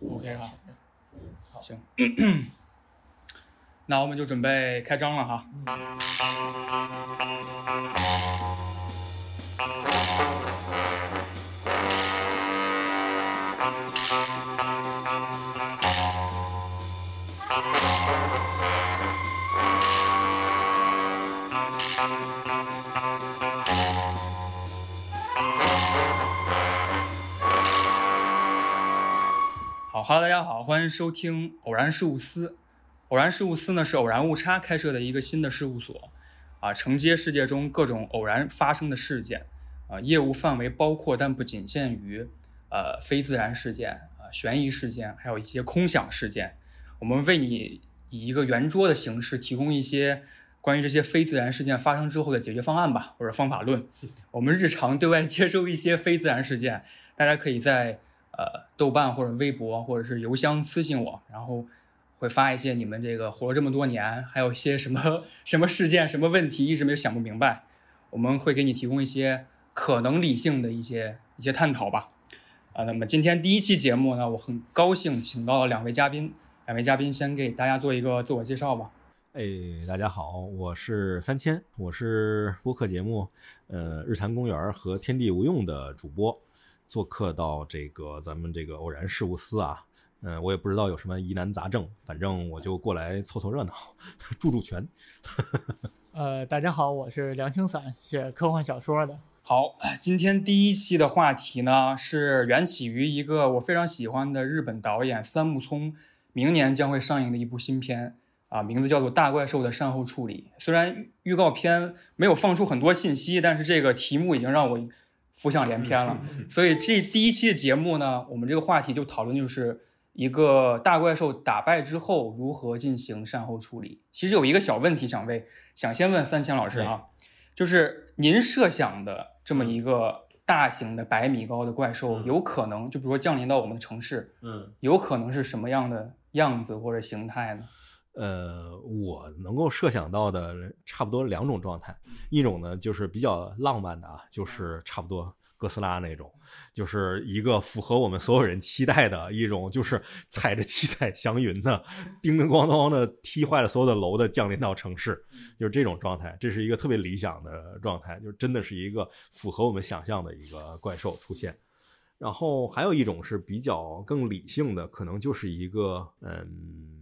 OK 哈，好，行，那我们就准备开张了哈。哈喽，大家好，欢迎收听偶然事务司。偶然事务司呢是偶然误差开设的一个新的事务所，啊，承接世界中各种偶然发生的事件，啊，业务范围包括但不仅限于，呃，非自然事件，啊，悬疑事件，还有一些空想事件。我们为你以一个圆桌的形式提供一些关于这些非自然事件发生之后的解决方案吧，或者方法论。我们日常对外接收一些非自然事件，大家可以在呃豆瓣或者微博或者是邮箱私信我，然后会发一些你们这个活了这么多年，还有一些什么 什么事件、什么问题一直没有想不明白，我们会给你提供一些可能理性的一些一些探讨吧。啊，那么今天第一期节目呢，我很高兴请到了两位嘉宾，两位嘉宾先给大家做一个自我介绍吧。哎，大家好，我是三千，我是播客节目呃日坛公园和天地无用的主播，做客到这个咱们这个偶然事务司啊，嗯、我也不知道有什么疑难杂症，反正我就过来凑凑热闹，助助拳。呃，大家好，我是梁青散，写科幻小说的。好，今天第一期的话题呢是缘起于一个我非常喜欢的日本导演三木聪明年将会上映的一部新片啊，名字叫做《大怪兽的善后处理》。虽然预预告片没有放出很多信息，但是这个题目已经让我浮想联翩了。所以这第一期的节目呢，我们这个话题就讨论就是一个大怪兽打败之后如何进行善后处理。其实有一个小问题想问，想先问三千老师啊，就是您设想的这么一个大型的百米高的怪兽，嗯有可能就比如说降临到我们的城市，嗯，有可能是什么样的样子或者形态呢？呃，我能够设想到的差不多两种状态，一种呢就是比较浪漫的啊，就是差不多哥斯拉那种，就是一个符合我们所有人期待的一种，就是踩着七彩祥云的，叮叮咣咣的踢坏了所有的楼的降临到城市，就是这种状态，这是一个特别理想的状态，就真的是一个符合我们想象的一个怪兽出现。然后还有一种是比较更理性的，可能就是一个嗯，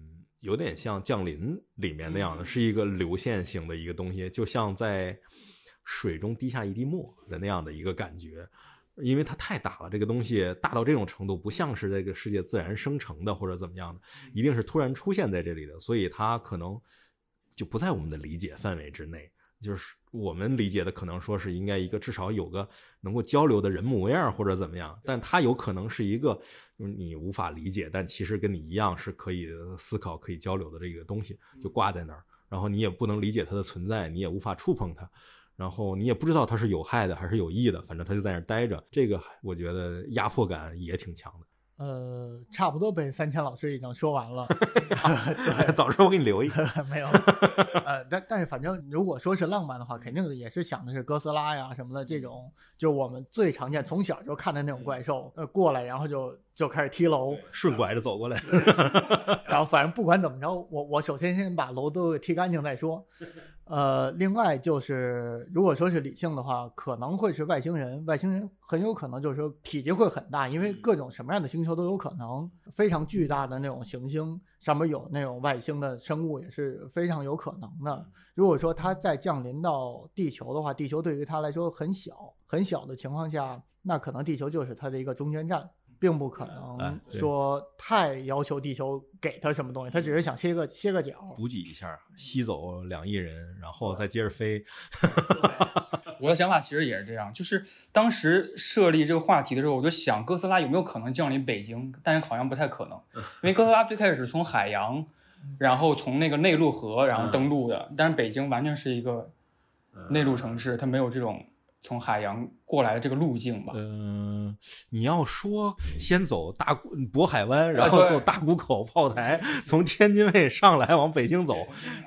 有点像降临里面那样的，是一个流线型的一个东西，就像在水中滴下一滴墨的那样的一个感觉。因为它太大了，这个东西大到这种程度，不像是这个世界自然生成的或者怎么样的，一定是突然出现在这里的，所以它可能就不在我们的理解范围之内。就是我们理解的，可能说是应该一个至少有个能够交流的人模样或者怎么样，但他有可能是一个嗯你无法理解，但其实跟你一样是可以思考、可以交流的这个东西，就挂在那儿，然后你也不能理解它的存在，你也无法触碰它，然后你也不知道它是有害的还是有益的，反正它就在那儿待着。这个我觉得压迫感也挺强的。呃，差不多被三千老师已经说完了。早说我给你留一个。没有，呃，但但是反正如果说是浪漫的话，肯定也是想的是哥斯拉呀什么的这种，就我们最常见从小就看的那种怪兽，呃，过来然后就就开始踢楼，顺拐着走过来，然后反正不管怎么着，我我首先先把楼都给踢干净再说。呃，另外就是，如果说是理性的话，可能会是外星人。外星人很有可能就是说体积会很大，因为各种什么样的星球都有可能。非常巨大的那种行星上面有那种外星的生物也是非常有可能的。如果说它再降临到地球的话，地球对于它来说很小很小的情况下，那可能地球就是它的一个中间站。并不可哎能说太要求地球给他什么东西，他只是想歇个歇个脚。补给一下，吸走两亿人，然后再接着飞。我的想法其实也是这样，就是当时设立这个话题的时候，我就想哥斯拉有没有可能降临北京，但是好像不太可能，因为哥斯拉最开始是从海洋，然后从那个内陆河然后登陆的，但是北京完全是一个内陆城市，它没有这种从海洋过来的这个路径吧。嗯、你要说先走大沽渤海湾，然后对走大沽口炮台，从天津卫上来往北京走，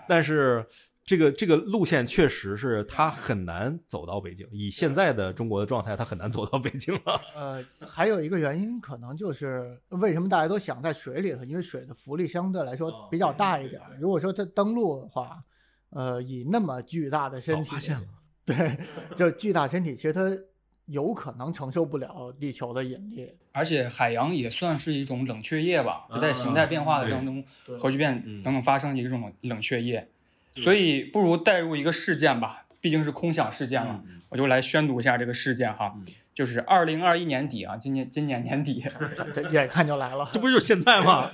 但是这个这个路线确实是他很难走到北京，以现在的中国的状态，他很难走到北京了。呃，还有一个原因可能就是为什么大家都想在水里头，因为水的浮力相对来说比较大一点。如果说它登陆的话，呃，以那么巨大的身体，发现了，对，就巨大天体，其实它有可能承受不了地球的引力。而且海洋也算是一种冷却液吧，在形态变化的过程中，核聚变等等发生的一种冷却液。所以不如带入一个事件吧，毕竟是空想事件嘛，我就来宣读一下这个事件哈，就是二零二一年底啊，今年今年年底，这眼看就来了，这不就是现在吗？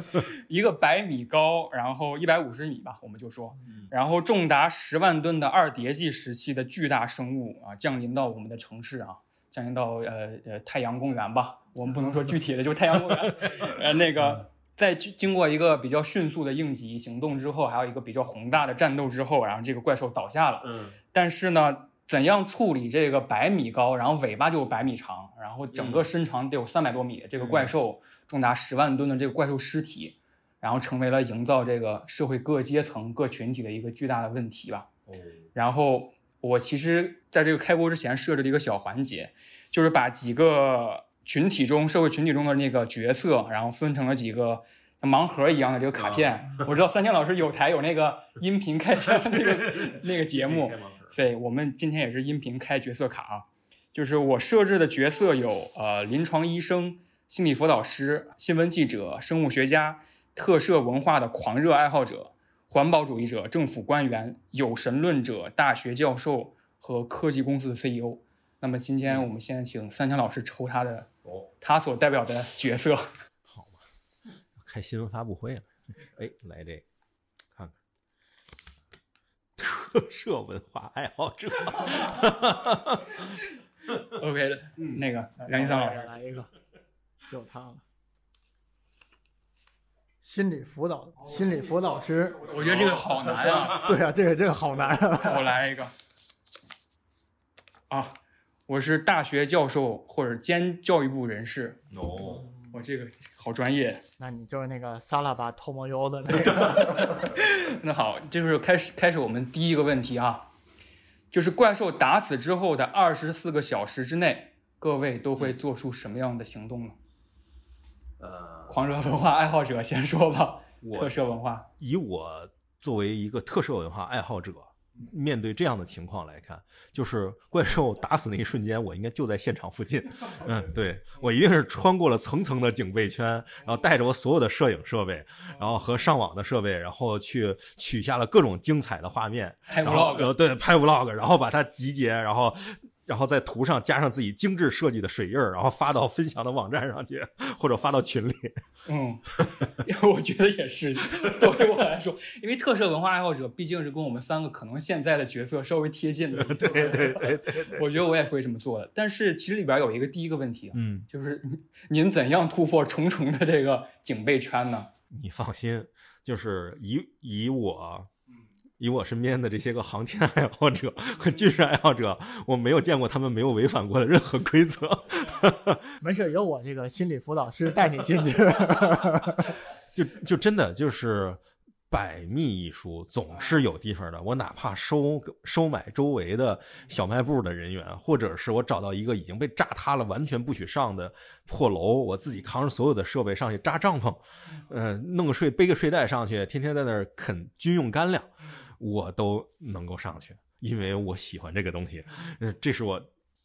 一个百米高，然后一百五十米吧，我们就说，然后重达十万吨的二叠纪时期的巨大生物啊，降临到我们的城市啊，降临到呃呃太阳公园吧，我们不能说具体的，就是太阳公园，呃那个。在经过一个比较迅速的应急行动之后，还有一个比较宏大的战斗之后，然后这个怪兽倒下了。嗯，但是呢，怎样处理这个百米高，然后尾巴就有百米长，然后整个身长得有三百多米的这个怪兽，重达十万吨的这个怪兽尸体，然后成为了营造这个社会各阶层、各群体的一个巨大的问题吧。哦，然后我其实在这个开播之前设置了一个小环节，就是把几个。群体中，社会群体中的那个角色，然后分成了几个盲盒一样的这个卡片。我知道三千老师有台有那个音频开箱那个 那个节目，所以我们今天也是音频开角色卡啊。就是我设置的角色有呃临床医生、心理辅导师、新闻记者、生物学家、特摄文化的狂热爱好者、环保主义者、政府官员、有神论者、大学教授和科技公司的 CEO。那么今天我们先请三强老师抽他的。他所代表的角色，好吧，开新闻发布会了，哎，来这看看，特摄文化爱好者，OK 的，那个梁一桑老师。来一个，就他了，心理辅导，心理辅导师，我觉得这个好难啊，对啊，这个这个好难啊，我来一个，啊。我是大学教授或者兼教育部人士。哦，我这个好专业。那你就是那个萨拉巴托莫尤的那个。那好，就是开始开始我们第一个问题啊，就是怪兽打死之后的二十四个小时之内，各位都会做出什么样的行动呢？呃，狂热文化爱好者先说吧。特摄文化，以我作为一个特摄文化爱好者。面对这样的情况来看，就是怪兽打死那一瞬间，我应该就在现场附近。嗯，对我一定是穿过了层层的警备圈，然后带着我所有的摄影设备，然后和上网的设备，然后去取下了各种精彩的画面，拍 vlog，对，拍 vlog，然后把它集结，然后。然后在图上加上自己精致设计的水印儿，然后发到分享的网站上去，或者发到群里。嗯，我觉得也是。对于我来说，因为特摄文化爱好者毕竟是跟我们三个可能现在的角色稍微贴近的。对对对对，我觉得我也会这么做的。但是其实里边有一个第一个问题，嗯，就是您怎样突破重重的这个警备圈呢？你放心，就是以以我。以我身边的这些个航天爱好者和军事爱好者，我没有见过他们没有违反过的任何规则。没事，有我这个心理辅导师带你进去。就就真的就是百密一疏，总是有地方的。我哪怕收收买周围的小卖部的人员，或者是我找到一个已经被炸塌了、完全不许上的破楼，我自己扛着所有的设备上去扎帐篷，嗯，弄个睡背个睡袋上去，天天在那儿啃军用干粮。我都能够上去，因为我喜欢这个东西。嗯，这是我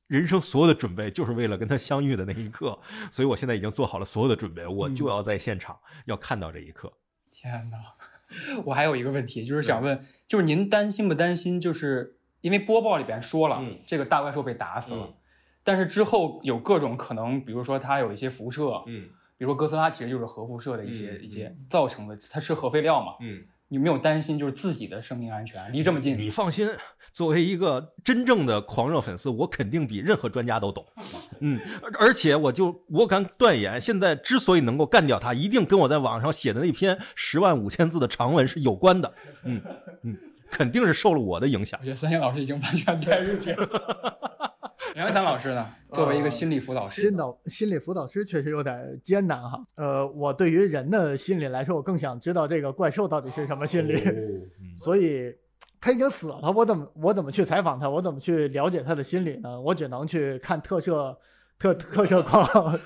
人生所有的准备，就是为了跟他相遇的那一刻。所以我现在已经做好了所有的准备，我就要在现场，要看到这一刻。天哪！我还有一个问题，就是想问，就是您担心不担心？就是因为播报里边说了，这个大怪兽被打死了，但是之后有各种可能，比如说它有一些辐射，嗯，比如说哥斯拉其实就是核辐射的一些一些造成的，它是核废料嘛，嗯。你没有担心就是自己的生命安全？离这么近，你放心。作为一个真正的狂热粉丝，我肯定比任何专家都懂。嗯，而且我就我敢断言，现在之所以能够干掉他，一定跟我在网上写的那篇十万五千字的长文是有关的。嗯嗯，肯定是受了我的影响。我觉得三星老师已经完全代入角色。杨三老师呢？作为一个心理辅导师，心导心理辅导师确实有点艰难哈。呃，我对于人的心理来说，我更想知道这个怪兽到底是什么心理。所以，他已经死了，我怎么我怎么去采访他？我怎么去了解他的心理呢？我只能去看特摄特特摄框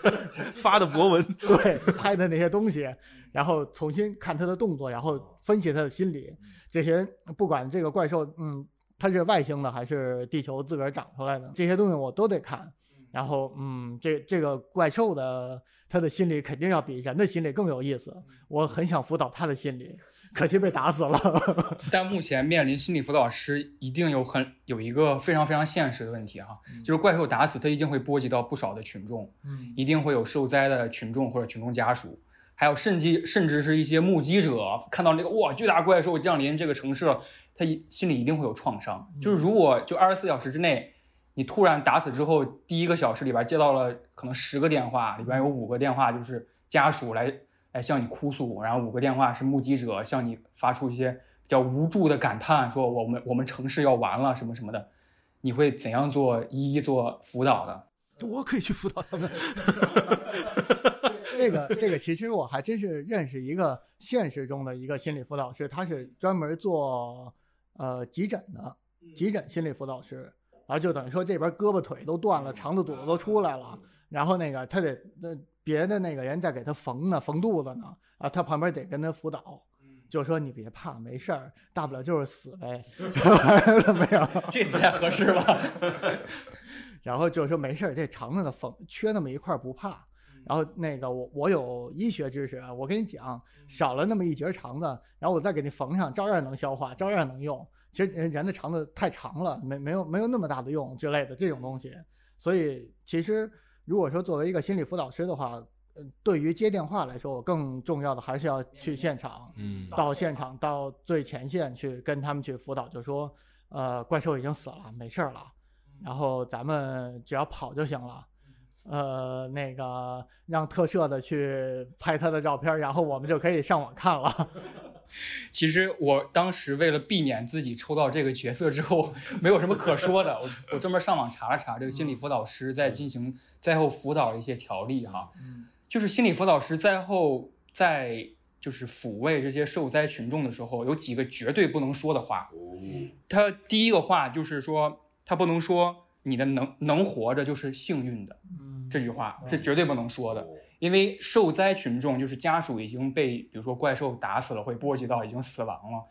发的博文，对拍的那些东西，然后重新看他的动作，然后分析他的心理。这些不管这个怪兽，嗯，它是外星的还是地球自个儿长出来的，这些东西我都得看。然后，嗯，这这个怪兽的他的心理肯定要比人的心理更有意思。我很想辅导他的心理，可惜被打死了。但目前面临心理辅导师一定有很有一个非常非常现实的问题哈，就是怪兽打死他一定会波及到不少的群众，嗯一定会有受灾的群众或者群众家属，还有甚至甚至是一些目击者看到那个哇巨大怪兽降临这个城市了，他一心里一定会有创伤。就是如果就二十四小时之内，你突然打死之后，第一个小时里边接到了可能十个电话，里边有五个电话就是家属来来向你哭诉，然后五个电话是目击者向你发出一些比较无助的感叹，说我们我们城市要完了什么什么的，你会怎样做一一做辅导的？我可以去辅导他们。这个这个其实我还真是认识一个现实中的一个心理辅导师，他是专门做呃急诊的，急诊心理辅导师。然后就等于说这边胳膊腿都断了，肠子肚子都出来了，然后那个他得那别的那个人在给他缝呢，缝肚子呢，啊，他旁边得跟他辅导，就说你别怕，没事儿，大不了就是死呗，怎么样？这不太合适吧？然后就说没事儿，这肠子的缝缺那么一块不怕。然后那个我我有医学知识啊，我跟你讲，少了那么一节肠子，然后我再给你缝上，照样能消化，照样能用。其实人人的肠子太长了，没没有没有那么大的用之类的这种东西。所以其实如果说作为一个心理辅导师的话，呃，对于接电话来说，我更重要的还是要去现场，嗯到现场到最前线去跟他们去辅导，就说，呃，怪兽已经死了，没事儿了，然后咱们只要跑就行了。呃，那个让特摄的去拍他的照片，然后我们就可以上网看了。其实我当时为了避免自己抽到这个角色之后 没有什么可说的，我我专门上网查了查这个心理辅导师在进行灾后辅导的一些条例哈，嗯就是心理辅导师灾后在就是抚慰这些受灾群众的时候，有几个绝对不能说的话。他第一个话就是说，他不能说你的能能活着就是幸运的嗯，这句话是绝对不能说的。因为受灾群众就是家属已经被比如说怪兽打死了，会波及到已经死亡了，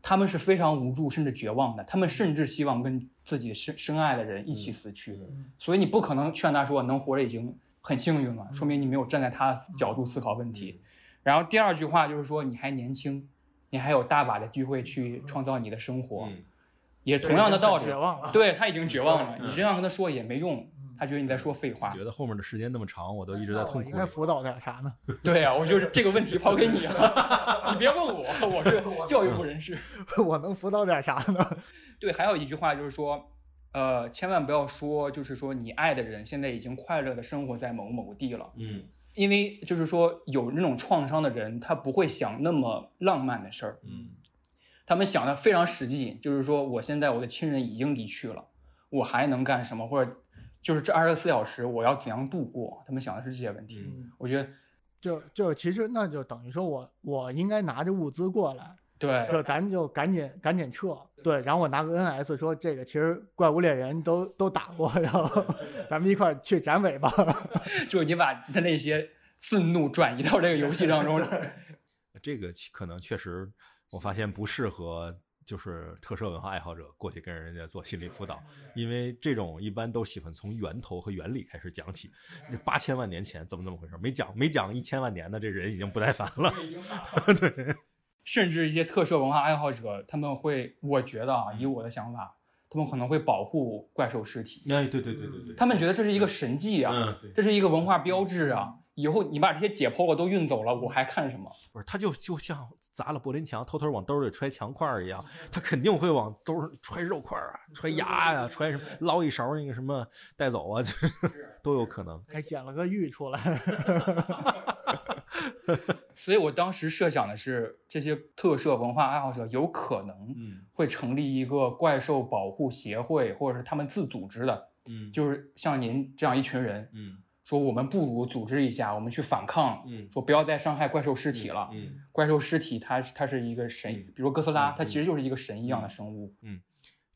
他们是非常无助甚至绝望的，他们甚至希望跟自己深深爱的人一起死去，所以你不可能劝他说能活着已经很幸运了，说明你没有站在他的角度思考问题。然后第二句话就是说你还年轻，你还有大把的机会去创造你的生活，嗯也同样的道理绝，望了。对他已经绝望了，嗯你这样跟他说也没用，他觉得你在说废话。觉得后面的时间那么长，我都一直在痛苦。我应该辅导点啥呢？对呀、我就是这个问题抛给你了，你别问我，我是教育部人士。我能辅导点啥呢？对，还有一句话就是说，呃，千万不要说，就是说你爱的人现在已经快乐的生活在某某地了，嗯因为就是说有那种创伤的人，他不会想那么浪漫的事儿，嗯他们想的非常实际，就是说我现在我的亲人已经离去了，我还能干什么，或者就是这二十四小时我要怎样度过，他们想的是这些问题。嗯我觉得就就其实那就等于说我我应该拿着物资过来，对，说咱就赶紧赶紧撤，对，然后我拿个 NS 说这个其实怪物猎人都都打过，然后 咱们一块儿去斩尾吧。就你把他那些愤怒转移到这个游戏当中。这个可能确实，我发现不适合就是特摄文化爱好者过去跟人家做心理辅导，因为这种一般都喜欢从源头和原理开始讲起。这八千万年前怎么怎么回事？没讲没讲一千万年的这人已经不耐烦了。对，甚至一些特摄文化爱好者，他们会，我觉得啊，以我的想法，他们可能会保护怪兽尸体，哎，对对对对对，他们觉得这是一个神迹啊，嗯，这是一个文化标志啊。以后你把这些解剖了都运走了，我还看什么？不是他就就像砸了柏林墙，偷偷往兜里揣墙块儿一样，他肯定会往兜儿揣肉块儿啊，揣牙呀、揣什么捞一勺那个什么带走啊，就是都有可能。还捡了个玉出来，所以我当时设想的是，这些特摄文化爱好者有可能嗯会成立一个怪兽保护协会，或者是他们自组织的，嗯就是像您这样一群人，嗯说我们不如组织一下，我们去反抗，嗯说不要再伤害怪兽尸体了。嗯，怪兽尸体它它是一个神，嗯比如哥斯拉，嗯它其实就是一个神一样的生物。嗯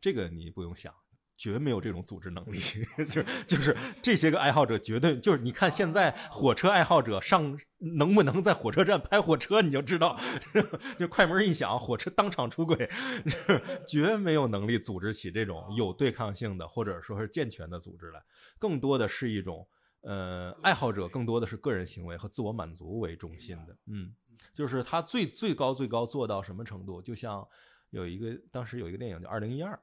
这个你不用想。绝没有这种组织能力，就就是这些个爱好者绝对就是你看现在火车爱好者上能不能在火车站拍火车，你就知道，就快门一响，火车当场出轨，绝没有能力组织起这种有对抗性的或者说是健全的组织来，更多的是一种呃爱好者更多的是个人行为和自我满足为中心的，嗯，就是他最最高最高做到什么程度，就像有一个当时有一个电影叫《二零一二》。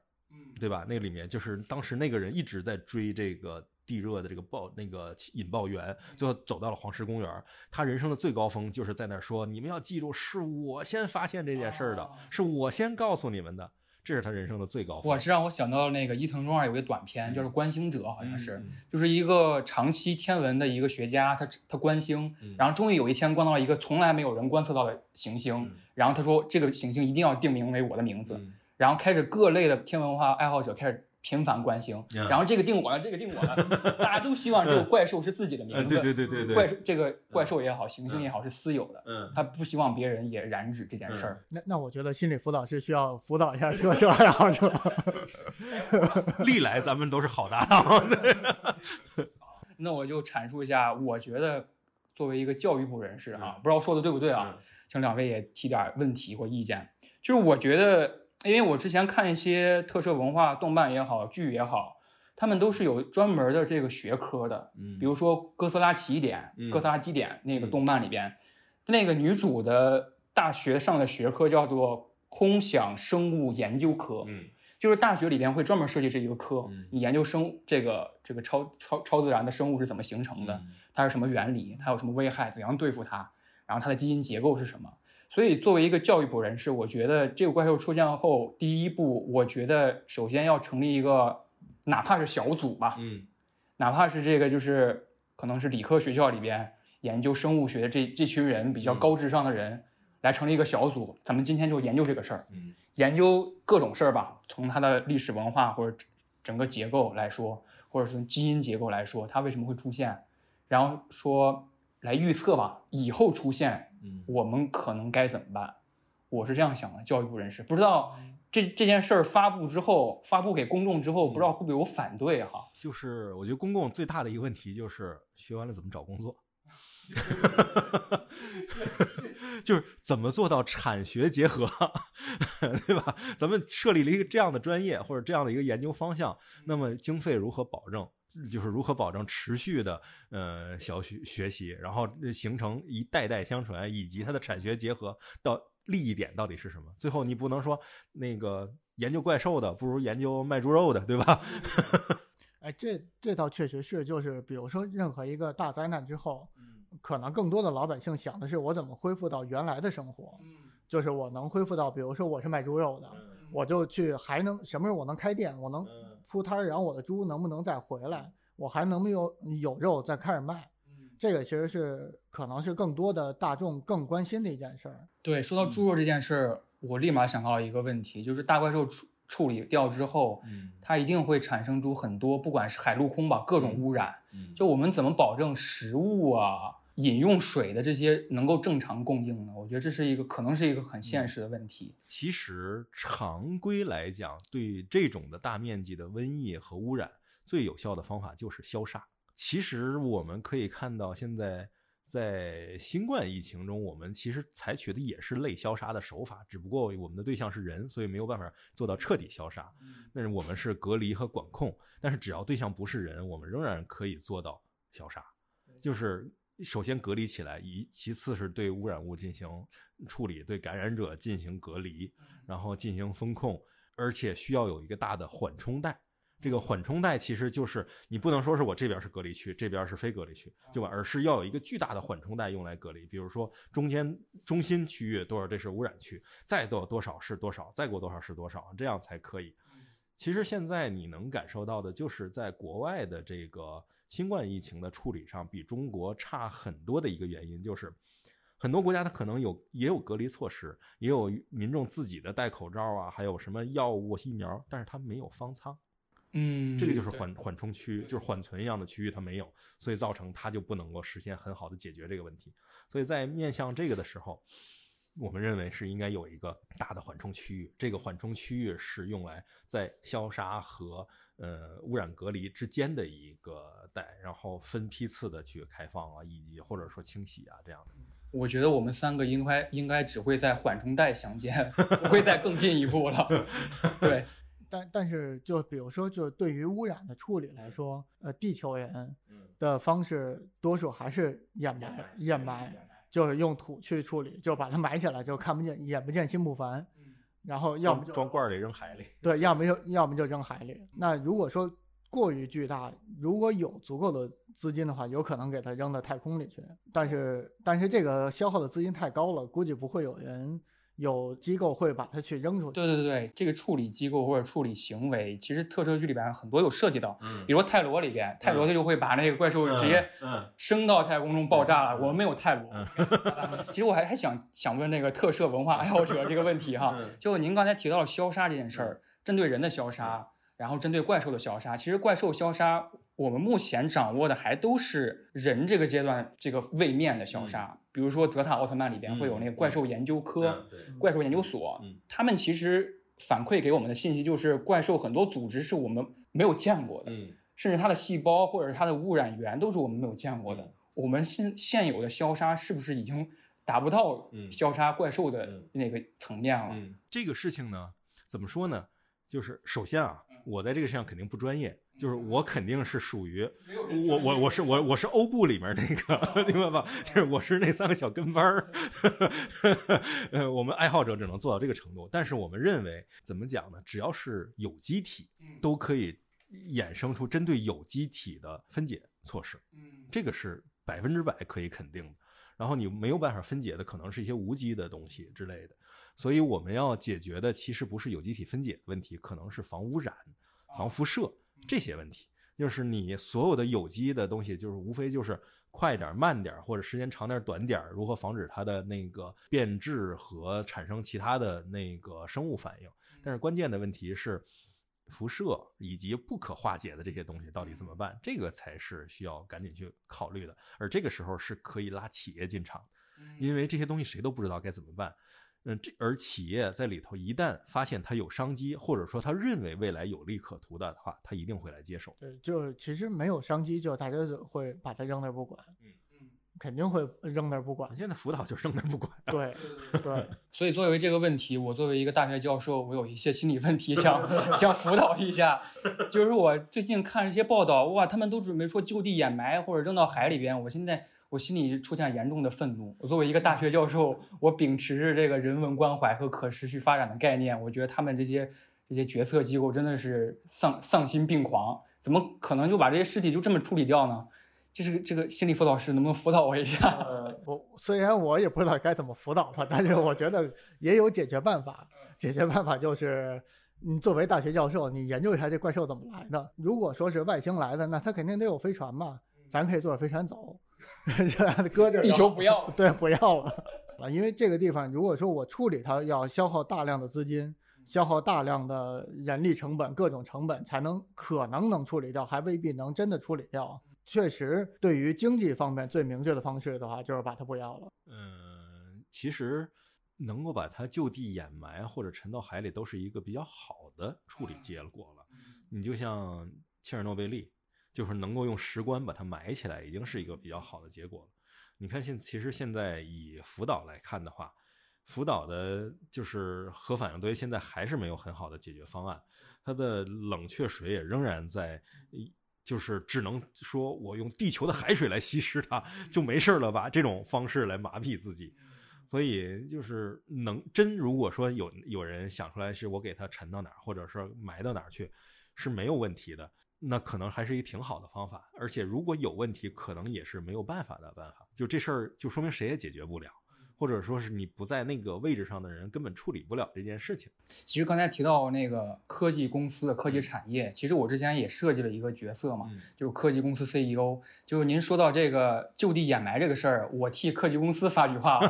对吧？那里面就是当时那个人一直在追这个地热的这个爆那个引爆源，最后走到了黄石公园。他人生的最高峰就是在那儿说：“你们要记住，是我先发现这件事儿的，是我先告诉你们的。”这是他人生的最高峰。哇，这让我想到了那个伊藤忠二有一个短片，就是《观星者》，好像是，嗯。就是一个长期天文的一个学家，他他观星，嗯。然后终于有一天观到了一个从来没有人观测到的行星，嗯。然后他说这个行星一定要定名为我的名字，嗯。然后开始各类的天文文化爱好者开始频繁观星，嗯然后这个定我了，这个定我了，大家都希望这个怪兽是自己的名嗯，字，对对对对对，怪兽这个怪兽也好，行星也好是私有的，嗯他不希望别人也染指这件事儿。那那我觉得心理辅导师需要辅导一下特效爱好者。历来咱们都是好搭档。那我就阐述一下，我觉得作为一个教育部人士哈、嗯不知道说的对不对啊？请两位也提点问题或意见。就是我觉得，因为我之前看一些特摄文化动漫也好，剧也好，他们都是有专门的这个学科的。嗯比如说《哥斯拉奇点》嗯哥斯拉基点》那个动漫里边，那个女主的大学上的学科叫做空想生物研究科。嗯就是大学里边会专门设计这一个科，嗯你研究生这个这个超超超自然的生物是怎么形成的，嗯它是什么原理，它有什么危害，怎样对付它，然后它的基因结构是什么。所以作为一个教育部人士，我觉得这个怪兽出现后，第一步，我觉得首先要成立一个，哪怕是小组吧，嗯。哪怕是这个就是可能是理科学校里边研究生物学的这这群人比较嗯高智商的人，来成立一个小组，咱们今天就研究这个事儿。嗯。研究各种事儿吧，从它的历史文化或者整整个结构来说，或者是从基因结构来说，它为什么会出现，然后说来预测吧，以后出现嗯我们可能该怎么办？我是这样想的，教育部人士不知道这这件事儿发布之后，发布给公众之后，不知道会不会有反对哈？就是我觉得公共最大的一个问题就是学完了怎么找工作，就是怎么做到产学结合，对吧？咱们设立了一个这样的专业或者这样的一个研究方向，那么经费如何保证？就是如何保证持续的呃小学学习，然后形成一代代相传，以及它的产学结合到利益点到底是什么？最后你不能说那个研究怪兽的不如研究卖猪肉的，对吧？哎，这这倒确实是，就是比如说任何一个大灾难之后，可能更多的老百姓想的是我怎么恢复到原来的生活，就是我能恢复到，比如说我是卖猪肉的，我就去还能什么时候我能开店，我能铺摊儿，然后我的猪能不能再回来，我还能不能有有肉再开始卖，这个其实是可能是更多的大众更关心的一件事儿。对，说到猪肉这件事儿，我立马想到了一个问题，就是大怪兽处处理掉之后，嗯它一定会产生出很多，不管是海陆空吧，各种污染。嗯就我们怎么保证食物啊、饮用水的这些能够正常供应呢？我觉得这是一个可能是一个很现实的问题。其实常规来讲，对这种的大面积的瘟疫和污染，最有效的方法就是消杀。其实我们可以看到，现在在新冠疫情中，我们其实采取的也是类消杀的手法，只不过我们的对象是人，所以没有办法做到彻底消杀。但是我们是隔离和管控，但是只要对象不是人，我们仍然可以做到消杀。就是首先隔离起来，以其次是对污染物进行处理，对感染者进行隔离，然后进行风控，而且需要有一个大的缓冲带。这个缓冲带其实就是你不能说是我这边是隔离区，这边是非隔离区，对吧，而是要有一个巨大的缓冲带用来隔离。比如说中间中心区域多少，这是污染区，再多多少是多少，再过多少是多少，这样才可以。其实现在你能感受到的，就是在国外的这个新冠疫情的处理上，比中国差很多的一个原因，就是很多国家它可能有也有隔离措施，也有民众自己的戴口罩啊，还有什么药物、疫苗，但是它没有方舱。嗯，这个就是缓缓冲区，就是缓存一样的区域它没有，所以造成它就不能够实现很好的解决这个问题。所以在面向这个的时候，我们认为是应该有一个大的缓冲区域，这个缓冲区域是用来在消杀和呃污染隔离之间的一个带，然后分批次的去开放啊，以及或者说清洗啊这样的。我觉得我们三个应该应该只会在缓冲带相见，不会再更进一步了。对，但但是就比如说，就对于污染的处理来说，呃，地球人嗯的方式多数还是掩埋，掩埋，就是用土去处理，就把它埋起来，就看不见，眼不见心不烦。然后要么就装装罐里扔海里。对，要么就要么就扔海里。那如果说过于巨大，如果有足够的资金的话，有可能给它扔到太空里去。但是但是这个消耗的资金太高了，估计不会有人有机构会把它去扔出去。对对对，这个处理机构或者处理行为，其实特摄剧里边很多有涉及到，嗯比如说泰罗里边，泰罗他就会把那个怪兽直接嗯升到太空中爆炸了。嗯我们没有泰罗。其实我还还想想问那个特摄文化爱好者这个问题哈嗯，就您刚才提到了消杀这件事儿，针对人的消杀，然后针对怪兽的消杀，其实怪兽消杀我们目前掌握的还都是人这个阶段这个位面的消杀，比如说泽塔奥特曼里边会有那个怪兽研究科。对怪兽研究所嗯，他们其实反馈给我们的信息就是，怪兽很多组织是我们没有见过的，嗯甚至它的细胞或者是它的污染源都是我们没有见过的嗯。我们现现有的消杀是不是已经达不到嗯消杀怪兽的嗯那个层面了？嗯，这个事情呢，怎么说呢？就是首先啊，我在这个事上肯定不专业，就是我肯定是属于我我我是我我是欧布里面那个，明白吧？就是我是那三个小跟班儿，呃，我们爱好者只能做到这个程度。但是我们认为，怎么讲呢？只要是有机体，都可以衍生出针对有机体的分解措施，嗯这个是百分之百可以肯定的。然后你没有办法分解的，可能是一些无机的东西之类的。所以我们要解决的其实不是有机体分解的问题，可能是防污染、防辐射这些问题。就是你所有的有机的东西，就是无非就是快点、慢点，或者时间长点、短点，如何防止它的那个变质和产生其他的那个生物反应。但是关键的问题是，辐射以及不可化解的这些东西到底怎么办？这个才是需要赶紧去考虑的。而这个时候是可以拉企业进场，因为这些东西谁都不知道该怎么办。嗯，这而企业在里头一旦发现它有商机，或者说他认为未来有利可图的话，他一定会来接手。对，就是其实没有商机，就大家就会把它扔那儿不管，嗯嗯，肯定会扔那儿不管。现在辅导就扔那儿不管。对 对，所以作为这个问题，我作为一个大学教授，我有一些心理问题想想辅导一下。就是我最近看一些报道，哇，他们都准备说就地掩埋或者扔到海里边，我现在我心里出现严重的愤怒。我作为一个大学教授，我秉持着这个人文关怀和可持续发展的概念，我觉得他们这些这些决策机构真的是丧丧心病狂，怎么可能就把这些尸体就这么处理掉呢？这是这个心理辅导师能不能辅导我一下？呃，我虽然我也不知道该怎么辅导吧，但是我觉得也有解决办法。解决办法就是，你作为大学教授，你研究一下这怪兽怎么来的。如果说是外星来的，那它肯定得有飞船嘛，咱可以坐着飞船走，搁这儿地球不要了。对，不要了啊！因为这个地方，如果说我处理它，要消耗大量的资金，消耗大量的人力成本、各种成本，才能可能能处理掉，还未必能真的处理掉。确实，对于经济方面最明智的方式的话，就是把它不要了。嗯，其实能够把它就地掩埋或者沉到海里，都是一个比较好的处理结果了。你就像切尔诺贝利，就是能够用石棺把它埋起来，已经是一个比较好的结果了。你看现其实现在以福岛来看的话，福岛的就是核反应堆现在还是没有很好的解决方案，它的冷却水也仍然在。就是只能说我用地球的海水来稀释它就没事了吧？这种方式来麻痹自己，所以就是能真如果说有有人想出来是我给它沉到哪儿，或者是埋到哪儿去，是没有问题的，那可能还是一挺好的方法。而且如果有问题，可能也是没有办法的办法。就这事儿，就说明谁也解决不了。或者说是你不在那个位置上的人，根本处理不了这件事情。其实刚才提到那个科技公司的科技产业，其实我之前也设计了一个角色嘛，嗯就是科技公司 CEO。就是您说到这个就地掩埋这个事儿，我替科技公司发句话，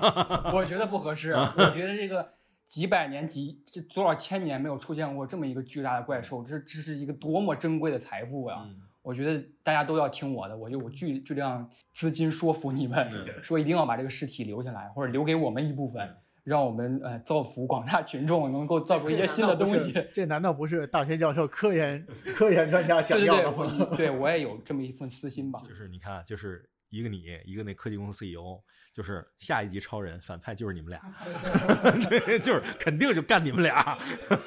我觉得不合适。我觉得这个几百年、几这多少千年没有出现过这么一个巨大的怪兽，这这是一个多么珍贵的财富呀！嗯我觉得大家都要听我的，我就我巨巨量资金说服你们，嗯说一定要把这个尸体留下来，或者留给我们一部分，让我们呃造福广大群众，能够造出一些新的东西。这难道不是大学教授、科研科研专家想对对对，要的吗？我对我也有这么一份私心吧。就是你看，就是一个你，一个那科技公司 CEO，就是下一集超人反派就是你们俩，对，就是肯定就干你们俩。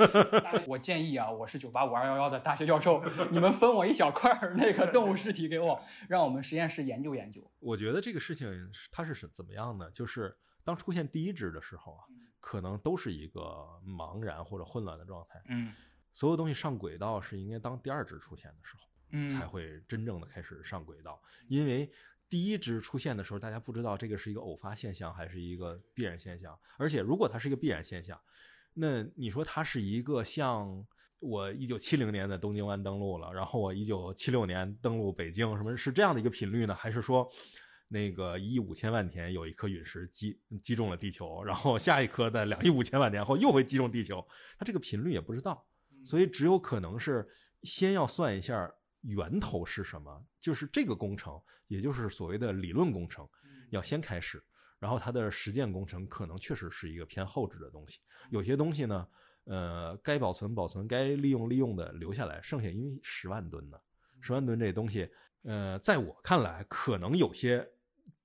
我建议啊，我是九八五二幺幺的大学教授，你们分我一小块儿那个动物尸体给我，让我们实验室研究研究。我觉得这个事情它是怎么样呢？就是当出现第一只的时候啊，可能都是一个茫然或者混乱的状态。嗯所有东西上轨道是应该当第二只出现的时候，嗯才会真正的开始上轨道。因为第一只出现的时候，大家不知道这个是一个偶发现象还是一个必然现象。而且如果它是一个必然现象，那你说它是一个像我一九七零年在东京湾登陆了，然后我一九七六年登陆北京，什么是这样的一个频率呢？还是说？那个一亿五千万年有一颗陨石击击中了地球，然后下一颗在两亿五千万年后又会击中地球，它这个频率也不知道，所以只有可能是先要算一下源头是什么，就是这个工程，也就是所谓的理论工程，要先开始，然后它的实践工程可能确实是一个偏后置的东西。有些东西呢，呃，该保存保存，该利用利用的留下来，剩下因为十万吨呢，十万吨这东西，呃，在我看来，可能有些。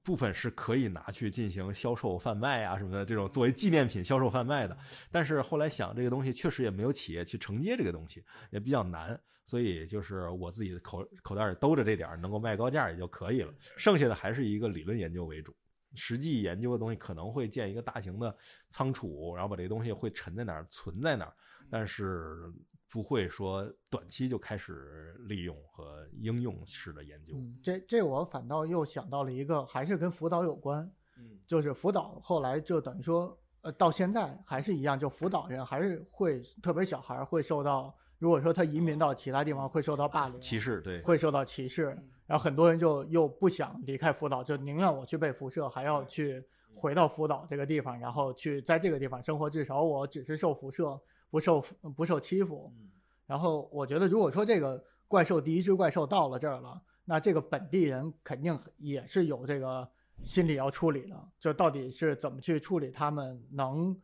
部分是可以拿去进行销售贩卖啊什么的，这种作为纪念品销售贩卖的。但是后来想，这个东西确实也没有企业去承接这个东西，也比较难，所以就是我自己的口口袋里兜着这点儿，能够卖高价也就可以了。剩下的还是一个理论研究为主，实际研究的东西可能会建一个大型的仓储，然后把这个东西会沉在哪儿，存在哪儿，但是不会说短期就开始利用和应用式的研究。嗯，这这我反倒又想到了一个，还是跟辅导有关，嗯就是辅导后来就等于说，呃，到现在还是一样，就辅导人还是会，特别小孩儿会受到，如果说他移民到其他地方，会受到霸凌，歧视对，会受到歧视，然后很多人就又不想离开辅导，就宁愿我去被辐射，还要去回到辅导这个地方，然后去在这个地方生活，至少我只是受辐射，不受不受欺负。然后我觉得，如果说这个怪兽第一只怪兽到了这儿了，那这个本地人肯定也是有这个心理要处理的，就到底是怎么去处理他们能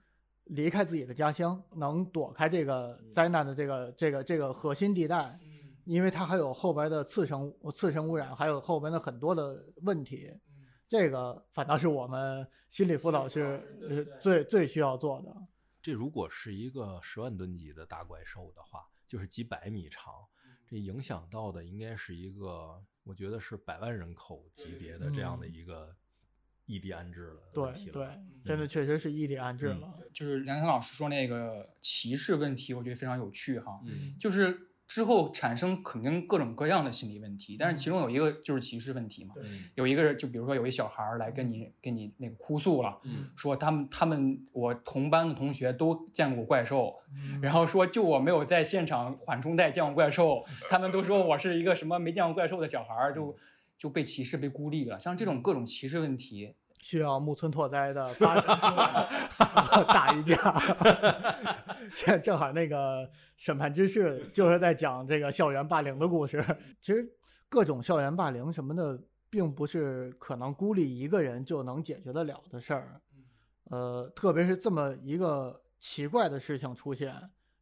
离开自己的家乡，能躲开这个灾难的这个这个这个核心地带，因为它还有后边的次生次生污染，还有后边的很多的问题。这个反倒是我们心理辅导是呃最最需要做的。这如果是一个十万吨级的大怪兽的话，就是几百米长，这影响到的应该是一个，我觉得是百万人口级别的这样的一个异地安置了。对对，真的确实是异地安置了。就是梁强老师说那个歧视问题，我觉得非常有趣哈。嗯就是之后产生肯定各种各样的心理问题，但是其中有一个就是歧视问题嘛。嗯有一个人，就比如说有一小孩来跟你跟你那个哭诉了，嗯。说他们他们我同班的同学都见过怪兽，嗯。然后说就我没有在现场缓冲带见过怪兽，他们都说我是一个什么没见过怪兽的小孩，就就被歧视被孤立了。像这种各种歧视问题，需要木村拓哉的八神 打一架。现 在正好那个审判之士就是在讲这个校园霸凌的故事。其实各种校园霸凌什么的，并不是可能孤立一个人就能解决得了的事儿。呃，特别是这么一个奇怪的事情出现，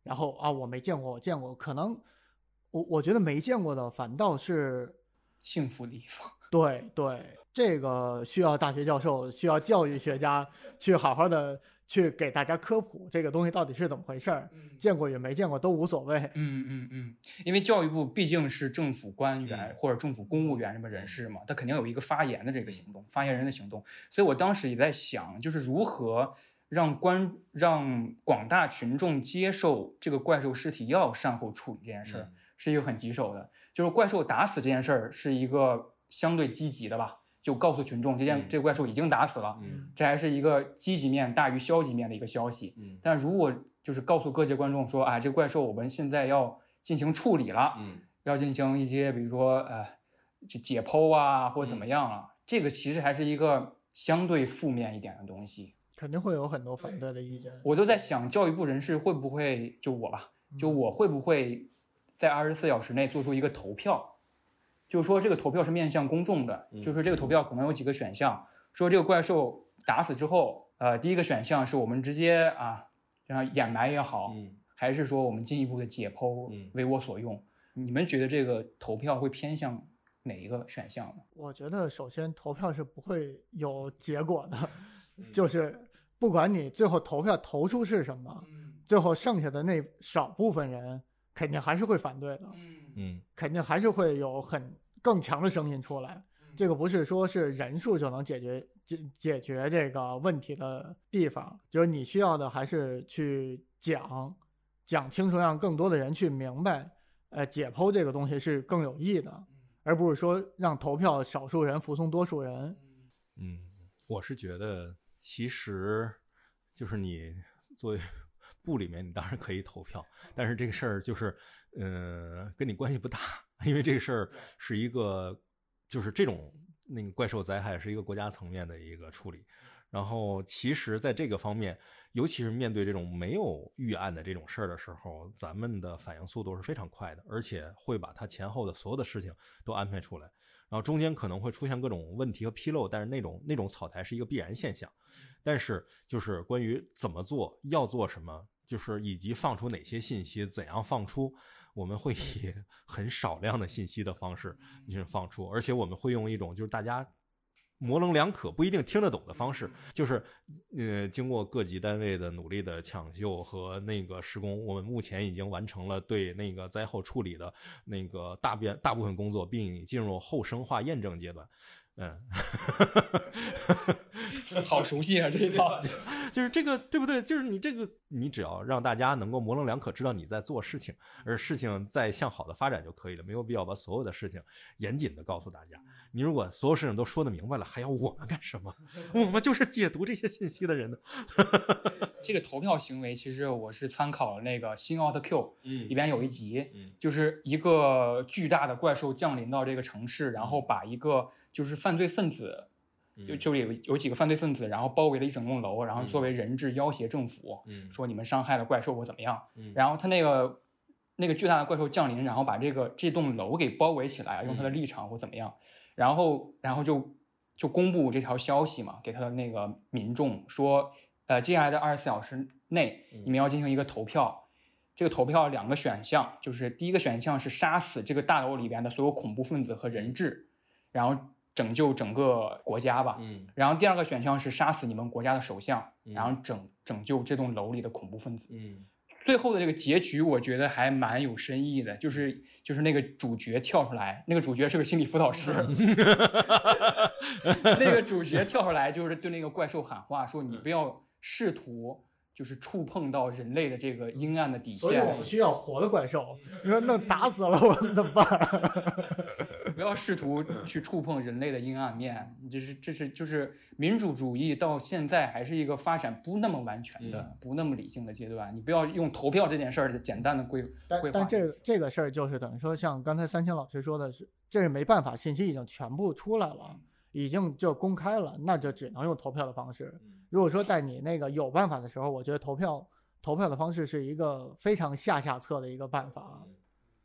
然后啊，我没见过，我见过，可能我我觉得没见过的反倒是幸福的一方。对 对，这个需要大学教授、需要教育学家去好好的去给大家科普这个东西到底是怎么回事儿，见过与没见过都无所谓。嗯嗯嗯，因为教育部毕竟是政府官员嗯或者政府公务员这么人士嘛，他肯定有一个发言的这个行动，发言人的行动。所以我当时也在想，就是如何让官让广大群众接受这个怪兽尸体要善后处理这件事儿，嗯是一个很棘手的。就是怪兽打死这件事儿是一个相对积极的吧，就告诉群众这件、嗯这个怪兽已经打死了，嗯这还是一个积极面大于消极面的一个消息。嗯但如果就是告诉各界观众说，啊，这个怪兽我们现在要进行处理了，嗯要进行一些比如说呃，就解剖啊或者怎么样啊，这个其实还是一个相对负面一点的东西。肯定会有很多反对的意见。我都在想，教育部人士会不会就我吧，就我会不会在二十四小时内做出一个投票，就是说这个投票是面向公众的，就是说这个投票可能有几个选项，说这个怪兽打死之后，呃，第一个选项是我们直接啊，让掩埋也好，嗯还是说我们进一步的解剖嗯为我所用？你们觉得这个投票会偏向哪一个选项呢？我觉得首先投票是不会有结果的，就是不管你最后投票投出是什么，最后剩下的那少部分人肯定还是会反对的，嗯肯定还是会有很更强的声音出来。这个不是说是人数就能解决解解决这个问题的地方，就是你需要的还是去讲讲清楚，让更多的人去明白，呃，解剖这个东西是更有益的，而不是说让投票少数人服从多数人。嗯，我是觉得其实就是你作为部里面，你当然可以投票，但是这个事儿就是，呃，跟你关系不大，因为这个事儿是一个，就是这种那个怪兽灾害是一个国家层面的一个处理。然后，其实，在这个方面，尤其是面对这种没有预案的这种事儿的时候，咱们的反应速度是非常快的，而且会把它前后的所有的事情都安排出来。然后中间可能会出现各种问题和纰漏，但是那种那种草台是一个必然现象。但是就是关于怎么做、要做什么，就是以及放出哪些信息、怎样放出，我们会以很少量的信息的方式进行放出，而且我们会用一种就是大家。模棱两可、不一定听得懂的方式，就是，呃，经过各级单位的努力的抢救和那个施工，我们目前已经完成了对那个灾后处理的那个大边大部分工作，并已进入后生化验证阶段。嗯，好熟悉啊这一套。就是这个对不对？就是你这个，你只要让大家能够模棱两可知道你在做事情，而事情在向好的发展就可以了，没有必要把所有的事情严谨的告诉大家。你如果所有事情都说得明白了，还要我们干什么？我们就是解读这些信息的人呢。这个投票行为，其实我是参考了那个《新奥特 Q》嗯里边有一集，嗯就是一个巨大的怪兽降临到这个城市，然后把一个就是犯罪分子，就就有有几个犯罪分子，然后包围了一整栋楼，然后作为人质要挟政府，嗯。说你们伤害了怪兽或怎么样。嗯。然后他那个那个巨大的怪兽降临，然后把这个这栋楼给包围起来，用他的立场或怎么样，然后然后就就公布这条消息嘛，给他的那个民众说，呃，接下来的二十四小时内，你们要进行一个投票。这个投票两个选项，就是第一个选项是杀死这个大楼里边的所有恐怖分子和人质，然后拯救整个国家吧。嗯然后第二个选项是杀死你们国家的首相，嗯然后拯拯救这栋楼里的恐怖分子。嗯最后的这个结局，我觉得还蛮有深意的，就是就是那个主角跳出来，那个主角是个心理辅导师，那个主角跳出来就是对那个怪兽喊话，说你不要试图就是触碰到人类的这个阴暗的底线所以我们，需要活的怪兽。你说那打死了我们怎么办？不要试图去触碰人类的阴暗面，这是这是就是民主主义到现在还是一个发展不那么完全的、不那么理性的阶段。你不要用投票这件事儿简单的规但规划。但这个这个事儿就是等于说，像刚才三清老师说的是，这是没办法，信息已经全部出来了，已经就公开了，那就只能用投票的方式。如果说在你那个有办法的时候，我觉得投票投票的方式是一个非常下下策的一个办法。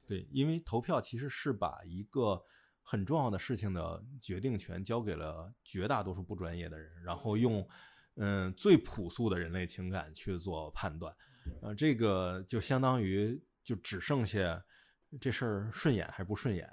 对，因为投票其实是把一个很重要的事情的决定权交给了绝大多数不专业的人，然后用嗯最朴素的人类情感去做判断，呃，这个就相当于就只剩下这事儿顺眼还是不顺眼。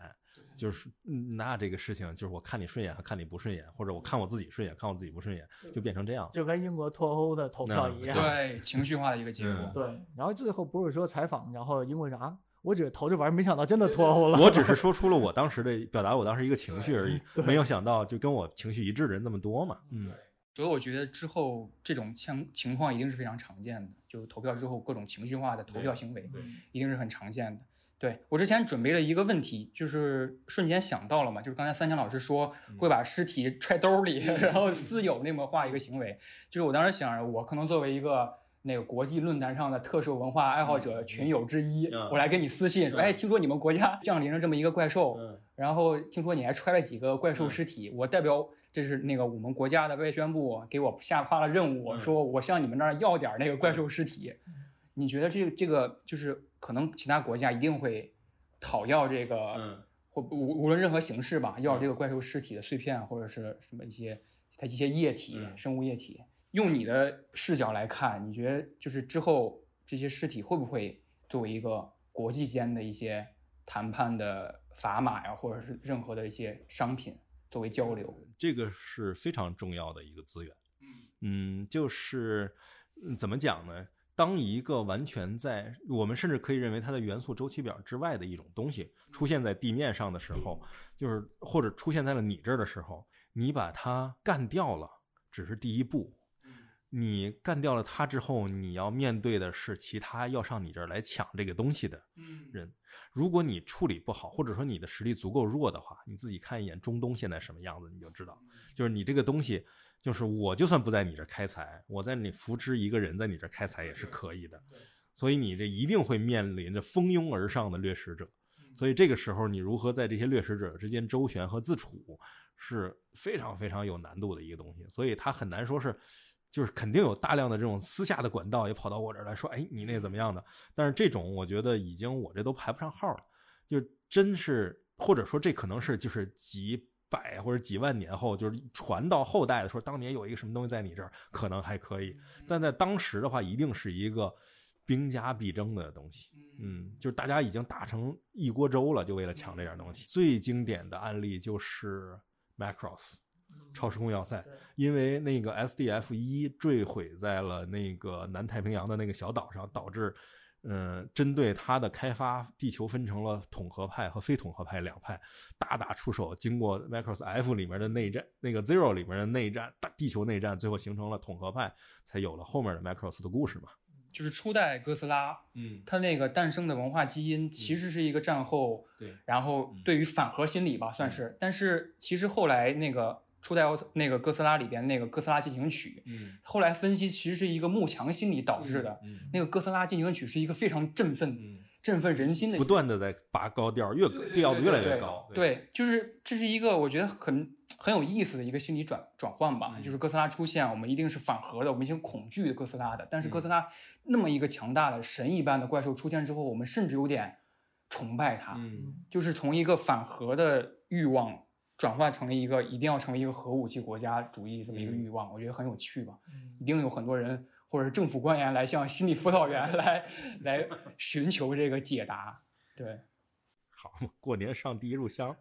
就是嗯那这个事情，就是我看你顺眼，还看你不顺眼，或者我看我自己顺眼，看我自己不顺眼，就变成这样。就跟英国脱欧的投票一样。对情绪化的一个结果。嗯对，然后最后不是说采访，然后英国人啊，我只是投这玩意儿，没想到真的脱欧了。我只是说出了我当时的表达，我当时一个情绪而已，没有想到就跟我情绪一致的人这么多嘛。嗯，所以我觉得之后这种情情况一定是非常常见的，就投票之后各种情绪化的投票行为，一定是很常见的。对我之前准备了一个问题，就是瞬间想到了嘛，就是刚才三强老师说会把尸体揣兜里，然后私有那么画一个行为，就是我当时想着，我可能作为一个那个国际论坛上的特殊文化爱好者群友之一，嗯。我来给你私信说，嗯哎，听说你们国家降临了这么一个怪兽，嗯。然后听说你还揣了几个怪兽尸体，我代表这是那个我们国家的外宣部给我下发了任务，说我向你们那儿要点那个怪兽尸体。你觉得这个这个就是可能其他国家一定会讨要这个，嗯。或无无论任何形式吧，要这个怪兽尸体的碎片或者是什么一些它一些液体、嗯。生物液体。用你的视角来看，你觉得就是之后这些尸体会不会作为一个国际间的一些谈判的砝码呀，或者是任何的一些商品作为交流？这个是非常重要的一个资源。嗯，就是嗯怎么讲呢？当一个完全在我们甚至可以认为它的元素周期表之外的一种东西出现在地面上的时候，就是或者出现在了你这儿的时候，你把它干掉了，只是第一步。你干掉了他之后，你要面对的是其他要上你这儿来抢这个东西的人。如果你处理不好，或者说你的实力足够弱的话，你自己看一眼中东现在什么样子，你就知道，就是你这个东西，就是我就算不在你这儿开采，我在你扶植一个人在你这儿开采也是可以的。所以你这一定会面临着蜂拥而上的掠食者。所以这个时候，你如何在这些掠食者之间周旋和自处，是非常非常有难度的一个东西。所以它很难说是，就是肯定有大量的这种私下的管道也跑到我这儿来说，哎，你那怎么样的？但是这种我觉得已经我这都排不上号了，就真是或者说这可能是就是几百或者几万年后，就是传到后代的时候，当年有一个什么东西在你这儿，可能还可以，但在当时的话，一定是一个兵家必争的东西。嗯，就是大家已经打成一锅粥了，就为了抢这点东西。最经典的案例就是 Macross 超时空要塞，因为那个 SDF 一坠毁在了那个南太平洋的那个小岛上，导致。嗯，针对它的开发，地球分成了统合派和非统合派两派，大打出手。经过 Macross F 里面的内战，那个 Zero 里面的内战，大地球内战，最后形成了统合派，才有了后面的 Macross 的故事嘛。就是初代哥斯拉，嗯，它那个诞生的文化基因其实是一个战后，对，然后对于反核心理吧，算是。但是其实后来那个初代奥特那个哥斯拉里边那个哥斯拉进行曲，嗯，后来分析其实是一个慕强心理导致的。嗯，那个哥斯拉进行曲是一个非常振奋、嗯，振奋人心的，不断的在拔高调，越调子越来越高。对，就是这是一个我觉得很很有意思的一个心理转转换吧。嗯就是哥斯拉出现，我们一定是反核的，我们已经恐惧哥斯拉的。但是嗯哥斯拉那么一个强大的神一般的怪兽出现之后，我们甚至有点崇拜它。嗯，就是从一个反核的欲望转换成了一个一定要成为一个核武器国家主义这么一个欲望，我觉得很有趣吧。一定有很多人或者是政府官员来向心理辅导员 来来寻求这个解答。对，好嘛，过年上第一炷香。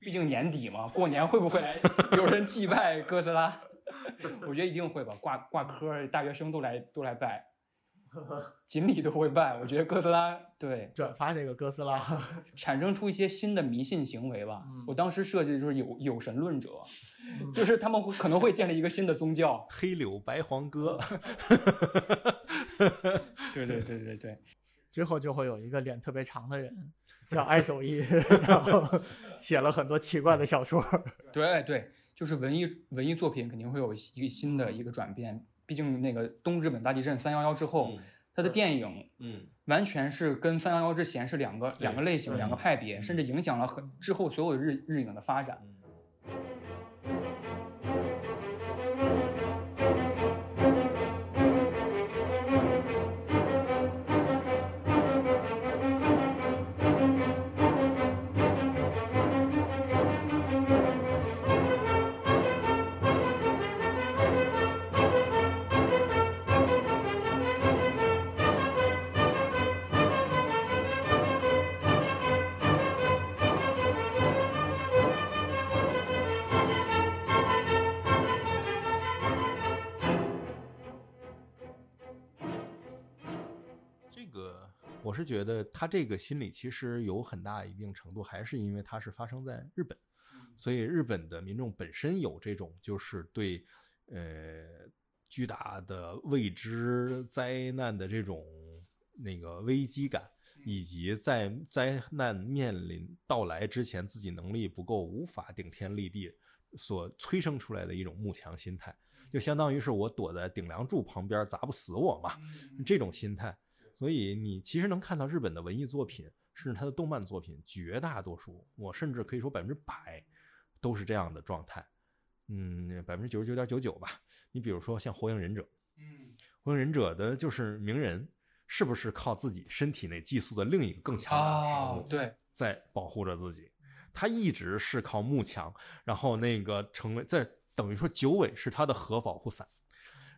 毕竟年底嘛，过年会不会有人祭拜哥斯拉？我觉得一定会吧，挂挂科，大学生都来都来拜，锦鲤都会拜。我觉得哥斯拉对 转发这个哥斯拉，产生出一些新的迷信行为吧。嗯我当时设计的就是有有神论者，就是他们会可能会建立一个新的宗教。黑柳白黄鸽，对对对对对，之后就会有一个脸特别长的人，叫爱手艺，然后写了很多奇怪的小说。对对，就是文艺文艺作品肯定会有一个新的一个转变。毕竟那个东日本大地震三幺幺之后，它的电影嗯完全是跟三幺幺之前是两个对两个类型、对两个派别，甚至影响了很之后所有日日影的发展。我是觉得他这个心理其实有很大一定程度，还是因为它是发生在日本，所以日本的民众本身有这种就是对呃巨大的未知灾难的这种那个危机感，以及在灾难面临到来之前自己能力不够，无法顶天立地所催生出来的一种慕强心态，就相当于是我躲在顶梁柱旁边砸不死我嘛，这种心态。所以你其实能看到日本的文艺作品甚至他的动漫作品，绝大多数，我甚至可以说百分之百都是这样的状态。嗯，百分之九十九点九九吧。你比如说像《火影忍者》，嗯，《火影忍者》的就是鸣人，是不是靠自己身体内寄宿的另一个更强大的生物，哦对，在保护着自己？他一直是靠幕墙，然后那个成为在等于说九尾是他的核保护伞。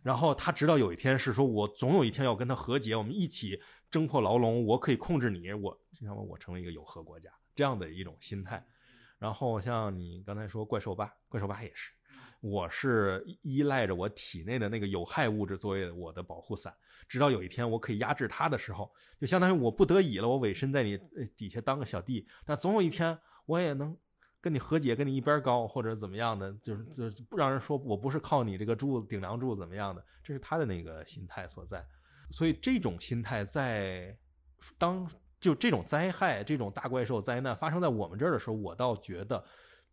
然后他直到有一天是说，我总有一天要跟他和解，我们一起挣破牢笼，我可以控制你，我就像我成为一个有核国家这样的一种心态。然后像你刚才说怪兽八，怪兽八也是，我是依赖着我体内的那个有害物质作为我的保护伞，直到有一天我可以压制它的时候，就相当于我不得已了，我委身在你呃底下当个小弟，但总有一天我也能跟你和解，跟你一边高或者怎么样的，就是就是不让人说我不是靠你这个柱子顶梁柱怎么样的，这是他的那个心态所在。所以这种心态在当就这种灾害、这种大怪兽灾难发生在我们这儿的时候，我倒觉得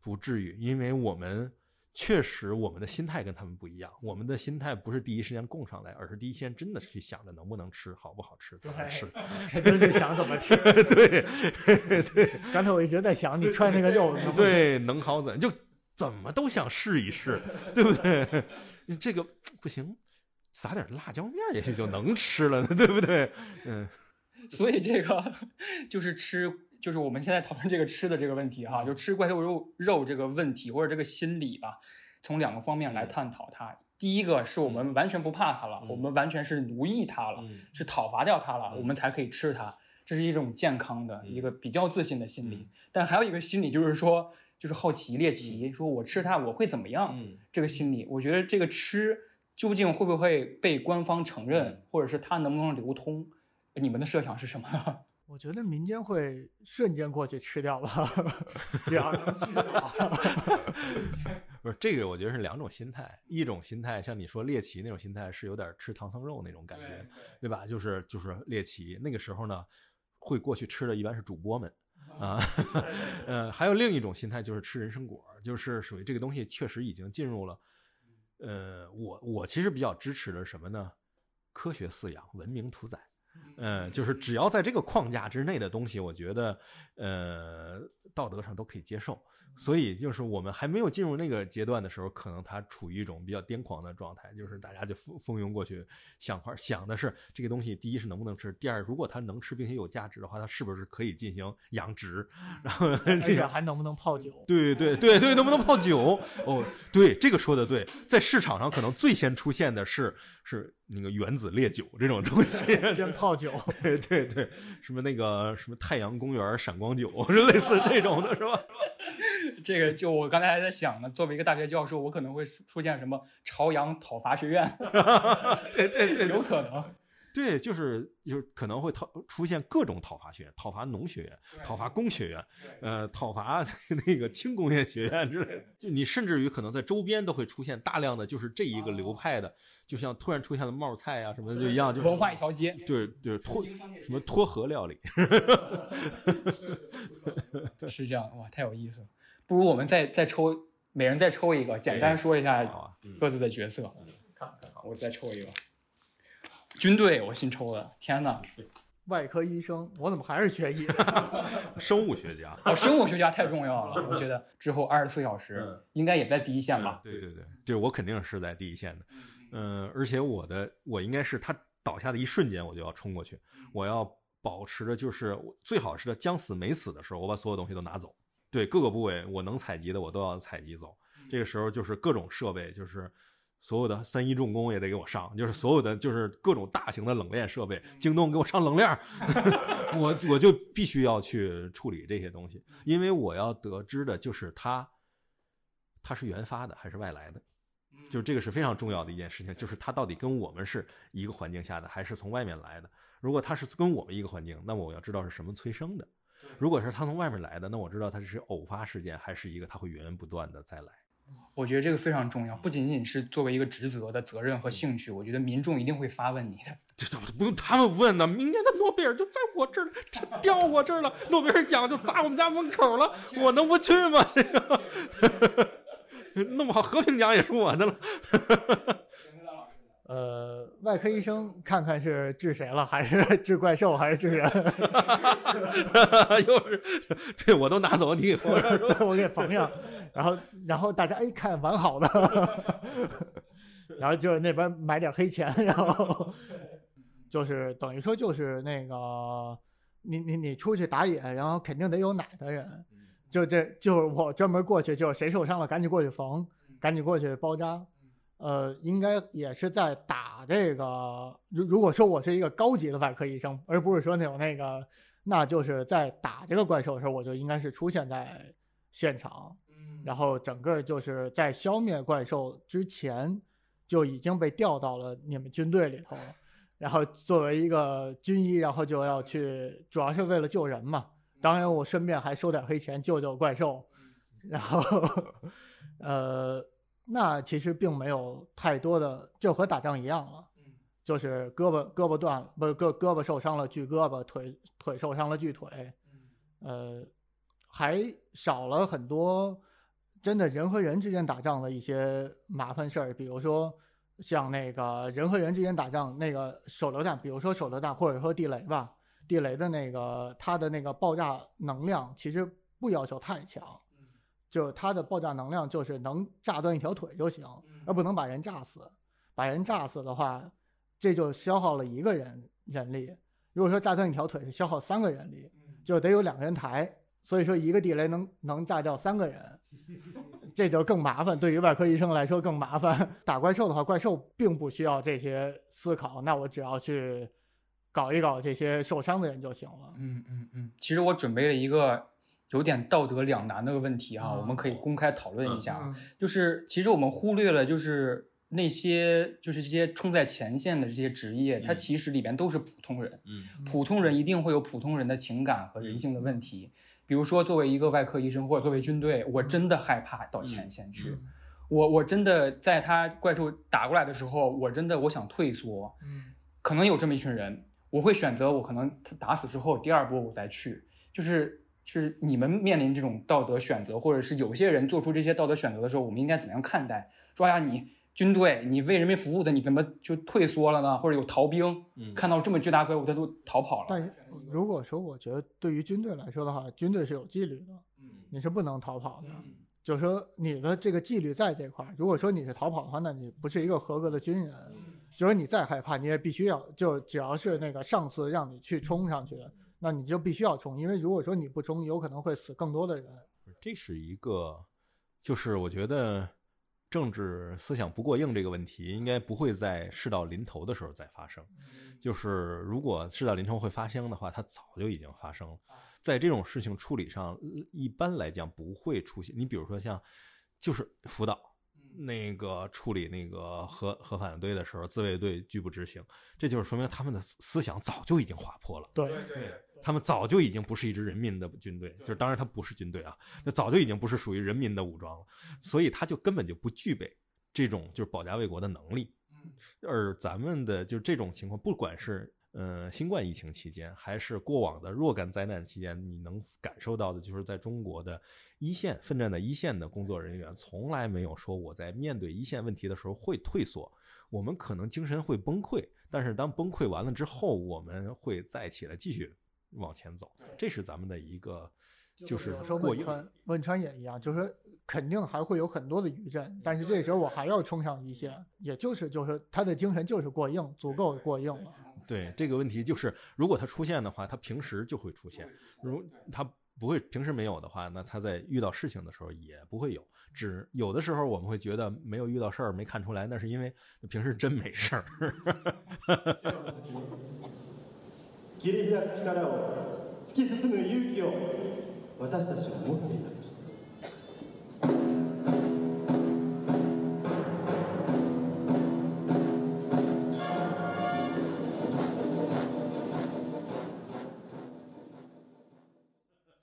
不至于，因为我们确实我们的心态跟他们不一样，我们的心态不是第一时间供上来，而是第一时间真的是去想着能不能吃、好不好吃、怎么吃。肯定是想怎么吃。对 对刚才我一直在想，你踹那个肉，对，能好怎就怎么都想试一试，对不对？你 这个不行，撒点辣椒面也许就能吃了呢，对不对？嗯，所以这个就是吃，就是我们现在讨论这个吃的这个问题哈，就吃怪兽肉肉这个问题或者这个心理吧，从两个方面来探讨它。第一个是我们完全不怕它了，嗯我们完全是奴役它了，嗯是讨伐掉它了，嗯我们才可以吃它。这是一种健康的、嗯一个比较自信的心理。嗯但还有一个心理就是说，就是好奇、猎奇，说我吃它我会怎么样？嗯这个心理，我觉得这个吃究竟会不会被官方承认，嗯或者是它能不能流通？你们的设想是什么呢？我觉得民间会瞬间过去吃掉吧，只要能聚到。不是这个，我觉得是两种心态。一种心态像你说猎奇那种心态，是有点吃唐僧肉那种感觉，对吧？就是就是猎奇那个时候呢，会过去吃的一般是主播们啊，呃，还有另一种心态就是吃人参果，就是属于这个东西确实已经进入了，呃，我我其实比较支持的是什么呢？科学饲养，文明屠宰。嗯，就是只要在这个框架之内的东西，我觉得，呃，道德上都可以接受。所以，就是我们还没有进入那个阶段的时候，可能它处于一种比较癫狂的状态，就是大家就蜂蜂拥过去想法，想的是这个东西，第一是能不能吃，第二，如果它能吃并且有价值的话，它是不是可以进行养殖，然后而这个还能不能泡酒？对对对对，能不能泡酒？哦，对，这个说的对，在市场上可能最先出现的是是那个原子烈酒这种东西，先泡酒，对对对，什么那个什么太阳公园闪光酒，是类似这种的，是吧？这个就我刚才还在想呢，作为一个大学教授，我可能会出出现什么朝阳讨伐学院，对对对有可能。对，就是就是可能会讨出现各种讨伐学院，讨伐农学院，讨伐工学院，呃，讨伐 那个轻工业学院之类的。就你甚至于可能在周边都会出现大量的就是这一个流派的，就像突然出现了冒菜啊什么的就一样，就是文化一条街，对对脱什么脱河料理，是这样哇，太有意思了。不如我们再再抽，每人再抽一个，简单说一下各自的角色。看看，我再抽一个。军队，我新抽的，天哪！外科医生，我怎么还是学医？生物学家。哦，生物学家太重要了，我觉得之后二十四小时嗯应该也在第一线吧。对对对，这我肯定是在第一线的。嗯，而且我的我应该是他倒下的一瞬间，我就要冲过去，我要保持着就是最好是他将死没死的时候，我把所有东西都拿走。对各个部位我能采集的，我都要采集走。这个时候就是各种设备，就是所有的三一重工也得给我上，就是所有的就是各种大型的冷链设备，京东给我上冷链儿，我我就必须要去处理这些东西，因为我要得知的就是它，它是原发的还是外来的。就是这个是非常重要的一件事情，就是它到底跟我们是一个环境下的，还是从外面来的？如果它是跟我们一个环境，那么我要知道是什么催生的；如果是他从外面来的，那我知道他是偶发事件，还是一个他会源源不断的再来。我觉得这个非常重要，不仅仅是作为一个职责的责任和兴趣，我觉得民众一定会发问你的。这这不用他们问呢，明年的诺贝尔就在我这儿了，掉我这儿了，诺贝尔奖就砸我们家门口了，我能不去吗？这个弄不好和平奖也是我的了。呃，外科医生看看是治谁了，还是 治怪兽，还是治人？又是，对我都拿走，你给缝上。我给缝上，然后然后大家一看完好的，然后就是那边买点黑钱，然后就是等于说就是那个你你你出去打野，然后肯定得有奶的人，就这就是我专门过去，就是谁受伤了赶紧过去缝，赶紧过去包扎。呃，应该也是在打这个。如如果说我是一个高级的外科医生，而不是说那种那个，那就是在打这个怪兽的时候，我就应该是出现在现场，然后整个就是在消灭怪兽之前就已经被调到了你们军队里头，然后作为一个军医，然后就要去，主要是为了救人嘛。当然，我顺便还收点黑钱救救怪兽，然后，呃。那其实并没有太多的，就和打仗一样了，就是胳膊胳膊断了，不是胳胳膊受伤了锯胳膊，腿腿受伤了锯腿，呃，还少了很多真的人和人之间打仗的一些麻烦事儿，比如说像那个人和人之间打仗那个手榴弹，比如说手榴弹或者说地雷吧，地雷的那个它的那个爆炸能量其实不要求太强。就是它的爆炸能量，就是能炸断一条腿就行，而不能把人炸死。把人炸死的话，这就消耗了一个人人力。如果说炸断一条腿是消耗三个人力，就得有两个人抬。所以说一个地雷能能炸掉三个人，这就更麻烦。对于外科医生来说更麻烦。打怪兽的话，怪兽并不需要这些思考，那我只要去搞一搞这些受伤的人就行了。嗯嗯嗯。其实我准备了一个。有点道德两难的问题哈，我们可以公开讨论一下。就是其实我们忽略了，就是那些就是这些冲在前线的这些职业，它其实里边都是普通人。嗯，普通人一定会有普通人的情感和人性的问题。比如说，作为一个外科医生或者作为军队，我真的害怕到前线去。我我真的在他怪兽打过来的时候，我真的我想退缩。嗯，可能有这么一群人，我会选择我可能他打死之后，第二波我再去，就是。是你们面临这种道德选择，或者是有些人做出这些道德选择的时候，我们应该怎么样看待？说呀，你军队，你为人民服务的，你怎么就退缩了呢？或者有逃兵，看到这么巨大怪物，他都逃跑了。但如果说我觉得对于军队来说的话，军队是有纪律的，你是不能逃跑的。就是说你的这个纪律在这块儿，如果说你是逃跑的话，那你不是一个合格的军人。就是你再害怕，你也必须要，就只要是那个上司让你去冲上去。那你就必须要冲，因为如果说你不冲，有可能会死更多的人。这是一个，就是我觉得政治思想不过硬这个问题，应该不会在事到临头的时候再发生。就是如果事到临头会发生的话，它早就已经发生了。在这种事情处理上，一般来讲不会出现。你比如说像，就是辅导。那个处理那个核核反应堆的时候，自卫队拒不执行，这就是说明他们的思想早就已经划破了。对对对，他们早就已经不是一支人民的军队，就是当然他不是军队啊，那早就已经不是属于人民的武装了，所以他就根本就不具备这种就是保家卫国的能力。而咱们的就这种情况，不管是。呃，新冠疫情期间，还是过往的若干灾难期间，你能感受到的，就是在中国的一线奋战在一线的工作人员，从来没有说我在面对一线问题的时候会退缩。我们可能精神会崩溃，但是当崩溃完了之后，我们会再起来继续往前走。这是咱们的一个，就是说汶川，汶川也一样，就是肯定还会有很多的余震，但是这时候我还要冲上一线，也就是就是他的精神就是过硬，足够过硬了。对这个问题，就是如果它出现的话，它平时就会出现；如它不会平时没有的话，那它在遇到事情的时候也不会有。只有的时候我们会觉得没有遇到事儿，没看出来，那是因为平时真没事儿。切り開く力を突き進む勇気を私たちも持っています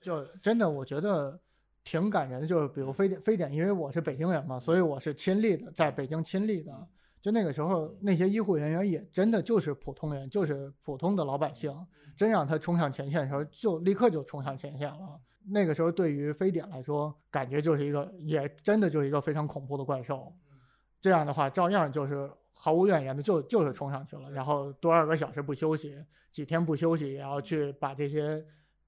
就真的，我觉得挺感人的。就是比如非典，非典，因为我是北京人嘛，所以我是亲历的，在北京亲历的。就那个时候，那些医护人员也真的就是普通人，就是普通的老百姓。真让他冲上前线的时候，就立刻就冲上前线了。那个时候，对于非典来说，感觉就是一个，也真的就是一个非常恐怖的怪兽。这样的话，照样就是毫无怨言的就就是冲上去了，然后多少个小时不休息，几天不休息，也要去把这些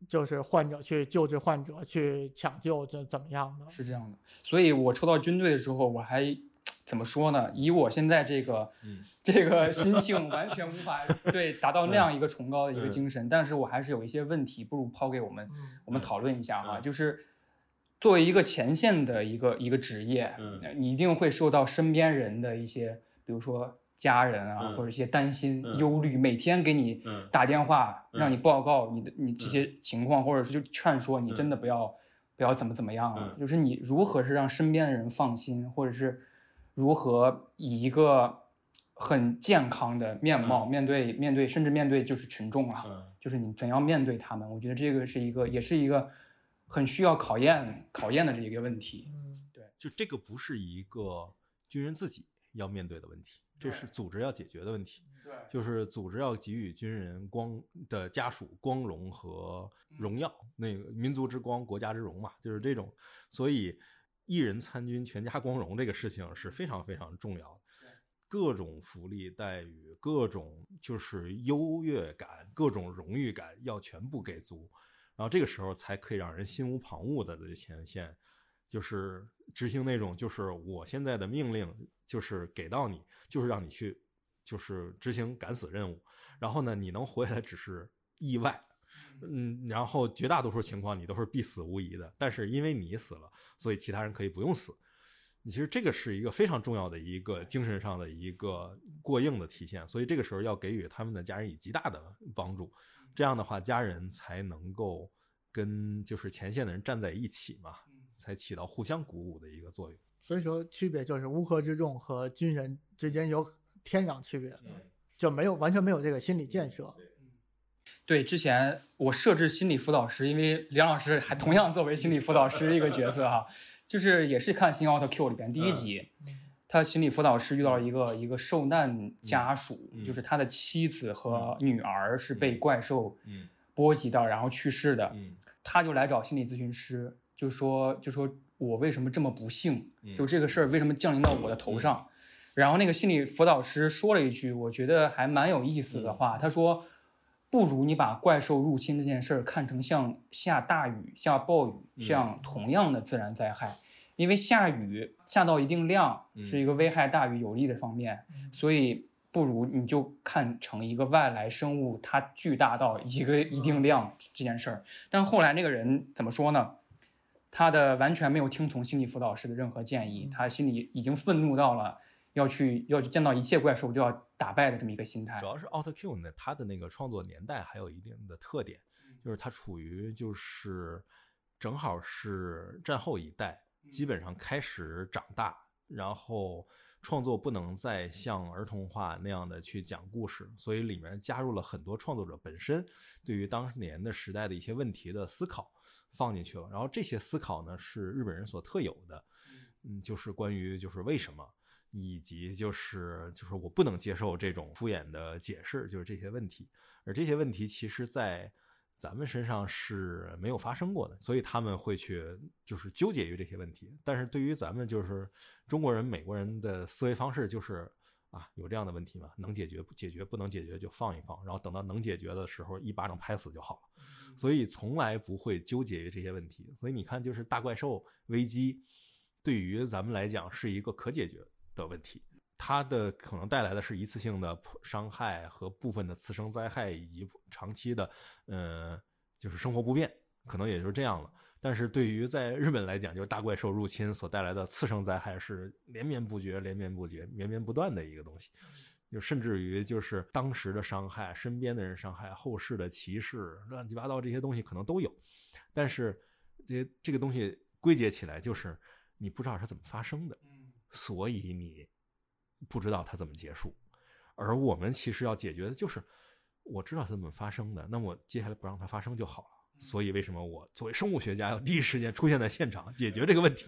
就是患者去救治患者，去抢救，这怎么样的？是这样的，所以我抽到军队的时候，我还怎么说呢？以我现在这个、嗯这个心性，完全无法 对达到那样一个崇高的一个精神。但是我还是有一些问题，不如抛给我们，嗯我们讨论一下哈。嗯就是作为一个前线的一个一个职业，嗯你一定会受到身边人的一些，比如说家人啊，嗯或者一些担心、嗯忧虑，每天给你嗯打电话，嗯让你报告你的你这些情况，或者是就劝说你真的不要、不要怎么怎么样了。嗯就是你如何是让身边的人放心，或者是如何以一个很健康的面貌、面对面对，甚至面对就是群众啊，嗯就是你怎样面对他们，我觉得这个是一个也是一个很需要考验考验的这一个问题。嗯就这个不是一个军人自己要面对的问题，这是组织要解决的问题。对，就是组织要给予军人光的家属光荣和荣耀，那个民族之光，国家之荣嘛，就是这种。所以一人参军，全家光荣这个事情是非常非常重要的。各种福利待遇，各种就是优越感，各种荣誉感要全部给足，然后这个时候才可以让人心无旁骛的在前线，就是执行那种就是我现在的命令就是给到你，就是让你去就是执行敢死任务，然后呢，你能活下来只是意外，嗯，然后绝大多数情况你都是必死无疑的，但是因为你死了，所以其他人可以不用死。其实这个是一个非常重要的一个精神上的一个过硬的体现，所以这个时候要给予他们的家人以极大的帮助，这样的话家人才能够跟就是前线的人站在一起嘛，才起到互相鼓舞的一个作用。所以说区别就是乌合之众和军人之间有天壤区别的，就没有完全没有这个心理建设。对，之前我设置心理辅导师，因为梁老师还同样作为心理辅导师一个角色哈，就是也是看《新奥特 Q》里边第一集，他心理辅导师遇到了一个一个受难家属，嗯就是他的妻子和女儿是被怪兽嗯波及到，然后去世的，嗯他就来找心理咨询师，就说就说我为什么这么不幸，嗯就这个事儿为什么降临到我的头上？然后那个心理辅导师说了一句，我觉得还蛮有意思的话，他说。不如你把怪兽入侵这件事儿看成像下大雨、下暴雨嗯。这样同样的自然灾害，因为下雨下到一定量嗯。是一个危害大于有利的方面，所以不如你就看成一个外来生物它巨大到一个一定量这件事儿。但后来那个人怎么说呢？他的完全没有听从心理辅导师的任何建议，他心里已经愤怒到了要去要去见到一切怪兽就要打败的这么一个心态主。要是奥特 Q 呢，它的那个创作年代还有一定的特点，就是它处于就是正好是战后一代，基本上开始长大，然后创作不能再像儿童画那样的去讲故事，所以里面加入了很多创作者本身对于当年的时代的一些问题的思考放进去了，然后这些思考呢是日本人所特有的，嗯，就是关于就是为什么。以及就是就是我不能接受这种敷衍的解释，就是这些问题，而这些问题其实在咱们身上是没有发生过的，所以他们会去就是纠结于这些问题。但是对于咱们就是中国人、美国人的思维方式，就是啊有这样的问题吗？能解决不解决，不能解决就放一放，然后等到能解决的时候一巴掌拍死就好了。所以从来不会纠结于这些问题。所以你看，就是大怪兽危机对于咱们来讲是一个可解决的问题，它的可能带来的是一次性的伤害和部分的次生灾害，以及长期的，呃，就是生活不便，可能也就是这样了。但是对于在日本来讲，就是大怪兽入侵所带来的次生灾害是连绵不绝、连绵不绝、绵绵不断的一个东西，就甚至于就是当时的伤害、身边的人伤害、后世的歧视、乱七八糟这些东西可能都有，但是这这个东西归结起来就是你不知道它怎么发生的。所以你不知道它怎么结束，而我们其实要解决的就是，我知道它怎么发生的，那我接下来不让它发生就好了。所以为什么我作为生物学家要第一时间出现在现场解决这个问题？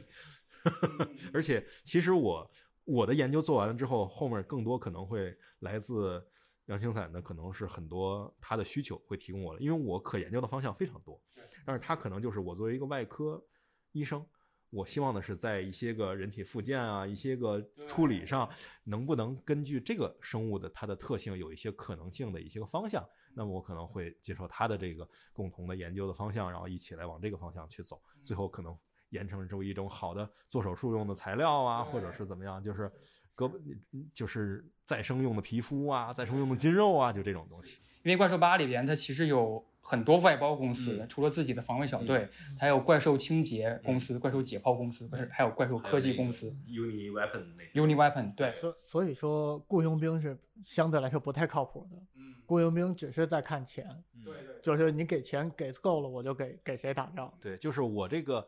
而且其实我我的研究做完了之后，后面更多可能会来自杨青散的，可能是很多他的需求会提供我的，因为我可研究的方向非常多，但是他可能就是我作为一个外科医生。我希望的是在一些个人体附件啊，一些个处理上，能不能根据这个生物的它的特性有一些可能性的一些个方向，那么我可能会接受它的这个共同的研究的方向，然后一起来往这个方向去走，最后可能研成出一种好的做手术用的材料啊，或者是怎么样，就是胳膊就是再生用的皮肤啊，再生用的筋肉啊，就这种东西。因为怪兽八里边它其实有很多外包公司，除了自己的防卫小队，还有怪兽清洁公司、怪兽解剖公司，还有怪兽科技公司。Uni Weapon 那 Uni Weapon 对，所所以说雇佣兵是相对来说不太靠谱的。嗯，雇佣兵只是在看钱，对对，就是你给钱给够了，我就给给谁打仗。对，就是我这个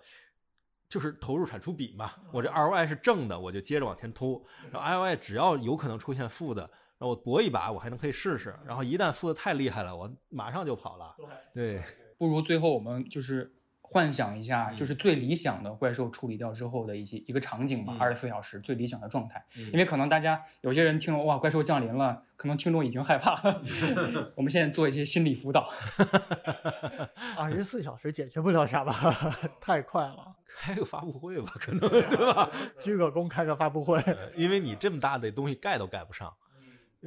就是投入产出比嘛，我这 ROI 是正的，我就接着往前突，然后 ROI 只要有可能出现负的。然后我搏一把，我还能可以试试。然后一旦负的太厉害了，我马上就跑了。对，不如最后我们就是幻想一下，就是最理想的怪兽处理掉之后的一些一个场景吧，二十四小时最理想的状态。因为可能大家有些人听了哇，怪兽降临了，可能听众已经害怕。我们现在做一些心理辅导。二十四小时解决不了啥吧？太快了。开个发布会吧，可能对吧？鞠个躬，开个发布会。因为你这么大的东西盖都盖不上。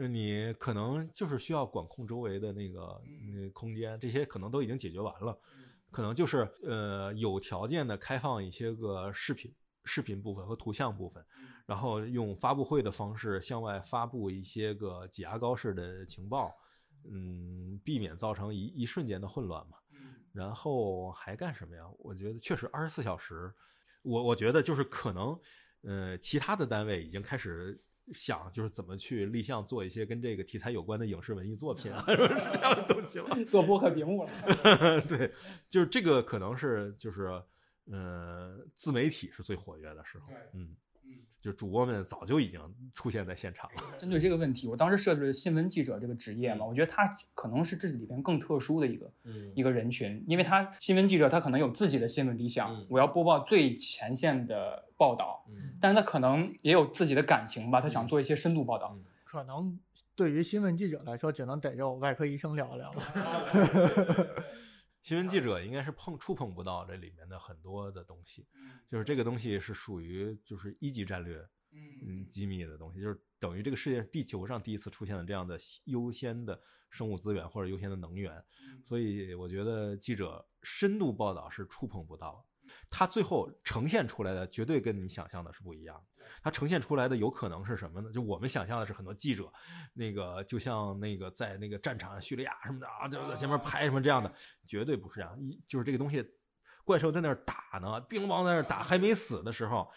就是你可能就是需要管控周围的那个那空间，这些可能都已经解决完了，可能就是呃有条件的开放一些个视频、视频部分和图像部分，然后用发布会的方式向外发布一些个挤牙膏式的情报，嗯，避免造成一一瞬间的混乱嘛。然后还干什么呀？我觉得确实二十四小时，我我觉得就是可能，呃，其他的单位已经开始。想就是怎么去立项做一些跟这个题材有关的影视文艺作品啊，是这样的东西了。做播客节目了。对，就是这个可能是就是，呃，自媒体是最活跃的时候。嗯。就主播们早就已经出现在现场了。针对这个问题，我当时设置了新闻记者这个职业嘛，我觉得他可能是这里边更特殊的一个一个人群，因为他新闻记者他可能有自己的新闻理想，我要播报最前线的报道，但是他可能也有自己的感情吧，他想做一些深度报道。可能对于新闻记者来说，只能逮着外科医生聊聊了。新闻记者应该是碰触碰不到这里面的很多的东西，就是这个东西是属于就是一级战略，嗯，机密的东西，就是等于这个世界地球上第一次出现了这样的优先的生物资源或者优先的能源，所以我觉得记者深度报道是触碰不到。它最后呈现出来的绝对跟你想象的是不一样。它呈现出来的有可能是什么呢？就我们想象的是很多记者，那个就像那个在那个战场叙利亚什么的啊，就在前面拍什么这样的，绝对不是这样。一就是这个东西，怪兽在那儿打呢，兵王在那儿打还没死的时候，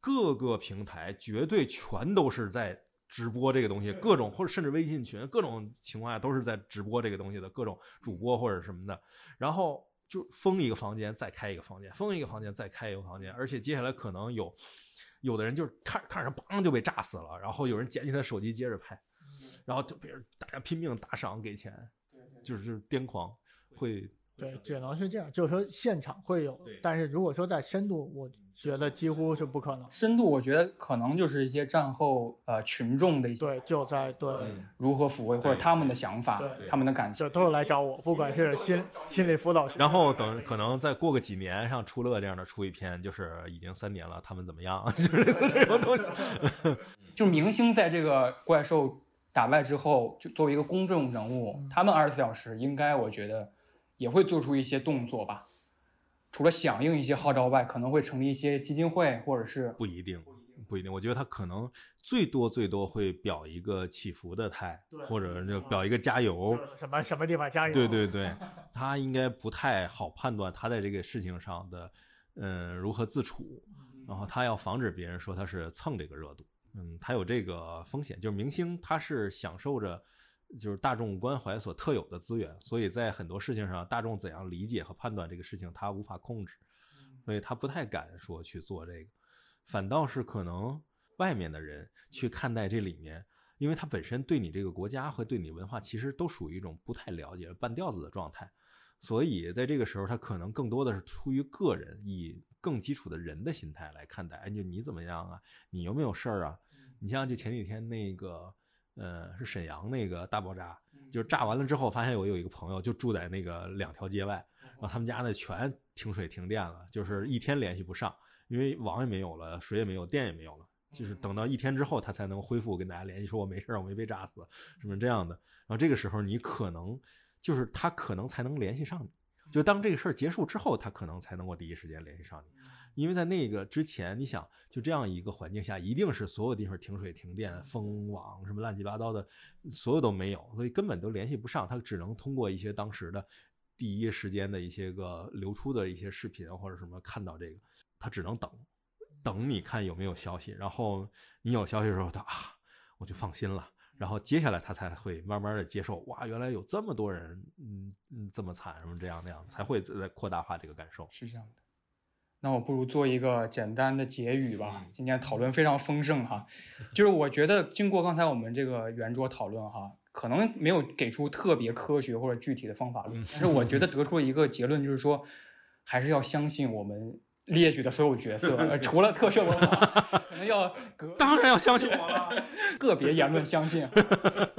各个平台绝对全都是在直播这个东西，各种或者甚至微信群，各种情况下都是在直播这个东西的各种主播或者什么的，然后。就封一个房间，再开一个房间，封一个房间，再开一个房间，而且接下来可能有，有的人就是看看着梆就被炸死了，然后有人捡起他手机接着拍，然后就别人大家拼命打赏给钱，就是癫狂，会。对，只能是这样，就是说现场会有，但是如果说在深度，我觉得几乎是不可能。深度，我觉得可能就是一些战后呃群众的一些对，就在对如何抚慰或者他们的想法，他们的感受，都是来找我，不管是心心理辅导。然后等可能再过个几年，像出乐这样的出一篇，就是已经三年了，他们怎么样？就是类似这种东西。就明星在这个怪兽打败之后，就作为一个公众人物，他们二十四小时应该，我觉得。也会做出一些动作吧，除了响应一些号召外，可能会成立一些基金会，或者是不一定，不一定。我觉得他可能最多最多会表一个祈福的态，或者就表一个加油，什么什么地方加油。对对对，他应该不太好判断他在这个事情上的嗯如何自处，然后他要防止别人说他是蹭这个热度，嗯，他有这个风险，就是明星他是享受着。就是大众关怀所特有的资源，所以在很多事情上，大众怎样理解和判断这个事情，他无法控制，所以他不太敢说去做这个。反倒是可能外面的人去看待这里面，因为他本身对你这个国家和对你文化其实都属于一种不太了解、半吊子的状态，所以在这个时候，他可能更多的是出于个人，以更基础的人的心态来看待。哎，就你怎么样啊？你有没有事儿啊？你像就前几天那个。呃，是沈阳那个大爆炸，就是炸完了之后，发现我有一个朋友就住在那个两条街外，然后他们家呢全停水停电了，就是一天联系不上，因为网也没有了，水也没有，电也没有了。就是等到一天之后，他才能恢复跟大家联系，说我没事儿，我没被炸死，什么这样的。然后这个时候你可能就是他可能才能联系上你，就当这个事儿结束之后，他可能才能够第一时间联系上你，因为在那个之前，你想就这样一个环境下，一定是所有地方停水、停电、封网，什么乱七八糟的，所有都没有，所以根本都联系不上，他只能通过一些当时的第一时间的一些个流出的一些视频或者什么看到这个，他只能等。等你看有没有消息，然后你有消息的时候，他啊，我就放心了。然后接下来他才会慢慢的接受，哇，原来有这么多人，嗯嗯，这么惨，什么这样那样，才会再扩大化这个感受。是这样的。那我不如做一个简单的结语吧。今天讨论非常丰盛哈，就是我觉得经过刚才我们这个圆桌讨论哈，可能没有给出特别科学或者具体的方法论，但是我觉得得出了一个结论，就是说还是要相信我们。列举的所有角色，除了特摄文化，可能要 当然要相信我了。个别言论相信，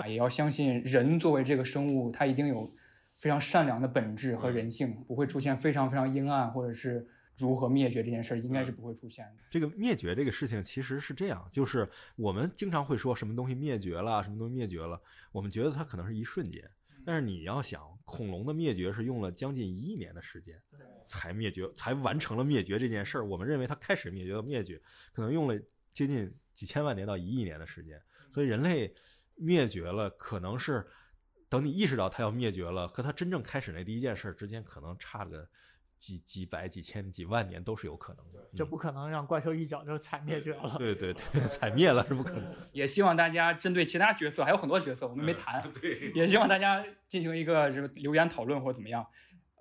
也要相信人作为这个生物，它一定有非常善良的本质和人性，不会出现非常非常阴暗或者是如何灭绝这件事儿，应该是不会出现的。这个灭绝这个事情其实是这样，就是我们经常会说什么东西灭绝了，什么东西灭绝了，我们觉得它可能是一瞬间。但是你要想，恐龙的灭绝是用了将近一亿年的时间，才灭绝，才完成了灭绝这件事儿。我们认为它开始灭绝到灭绝，可能用了接近几千万年到一亿年的时间。所以人类灭绝了，可能是等你意识到它要灭绝了，和它真正开始那第一件事之间，可能差个。几几百几千几万年都是有可能的，这不可能让怪兽一脚就踩灭绝了。对对对，踩灭了是不可能。也希望大家针对其他角色，还有很多角色我们没谈，对，也希望大家进行一个什么留言讨论或者怎么样。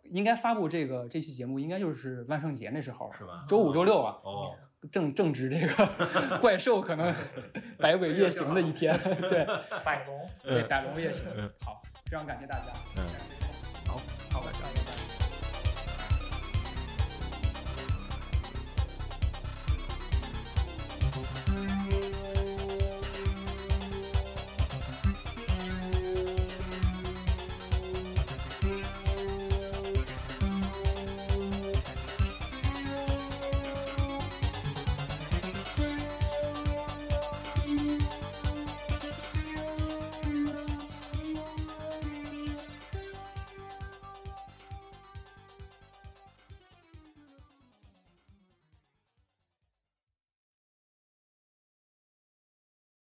应该发布这个这期节目，应该就是万圣节那时候，是吧？周五周六啊，哦，正正值这个 怪兽可能百鬼夜行的一天，对，百龙，对，百龙夜行。好，非常感谢大家。嗯，好，好，拜拜。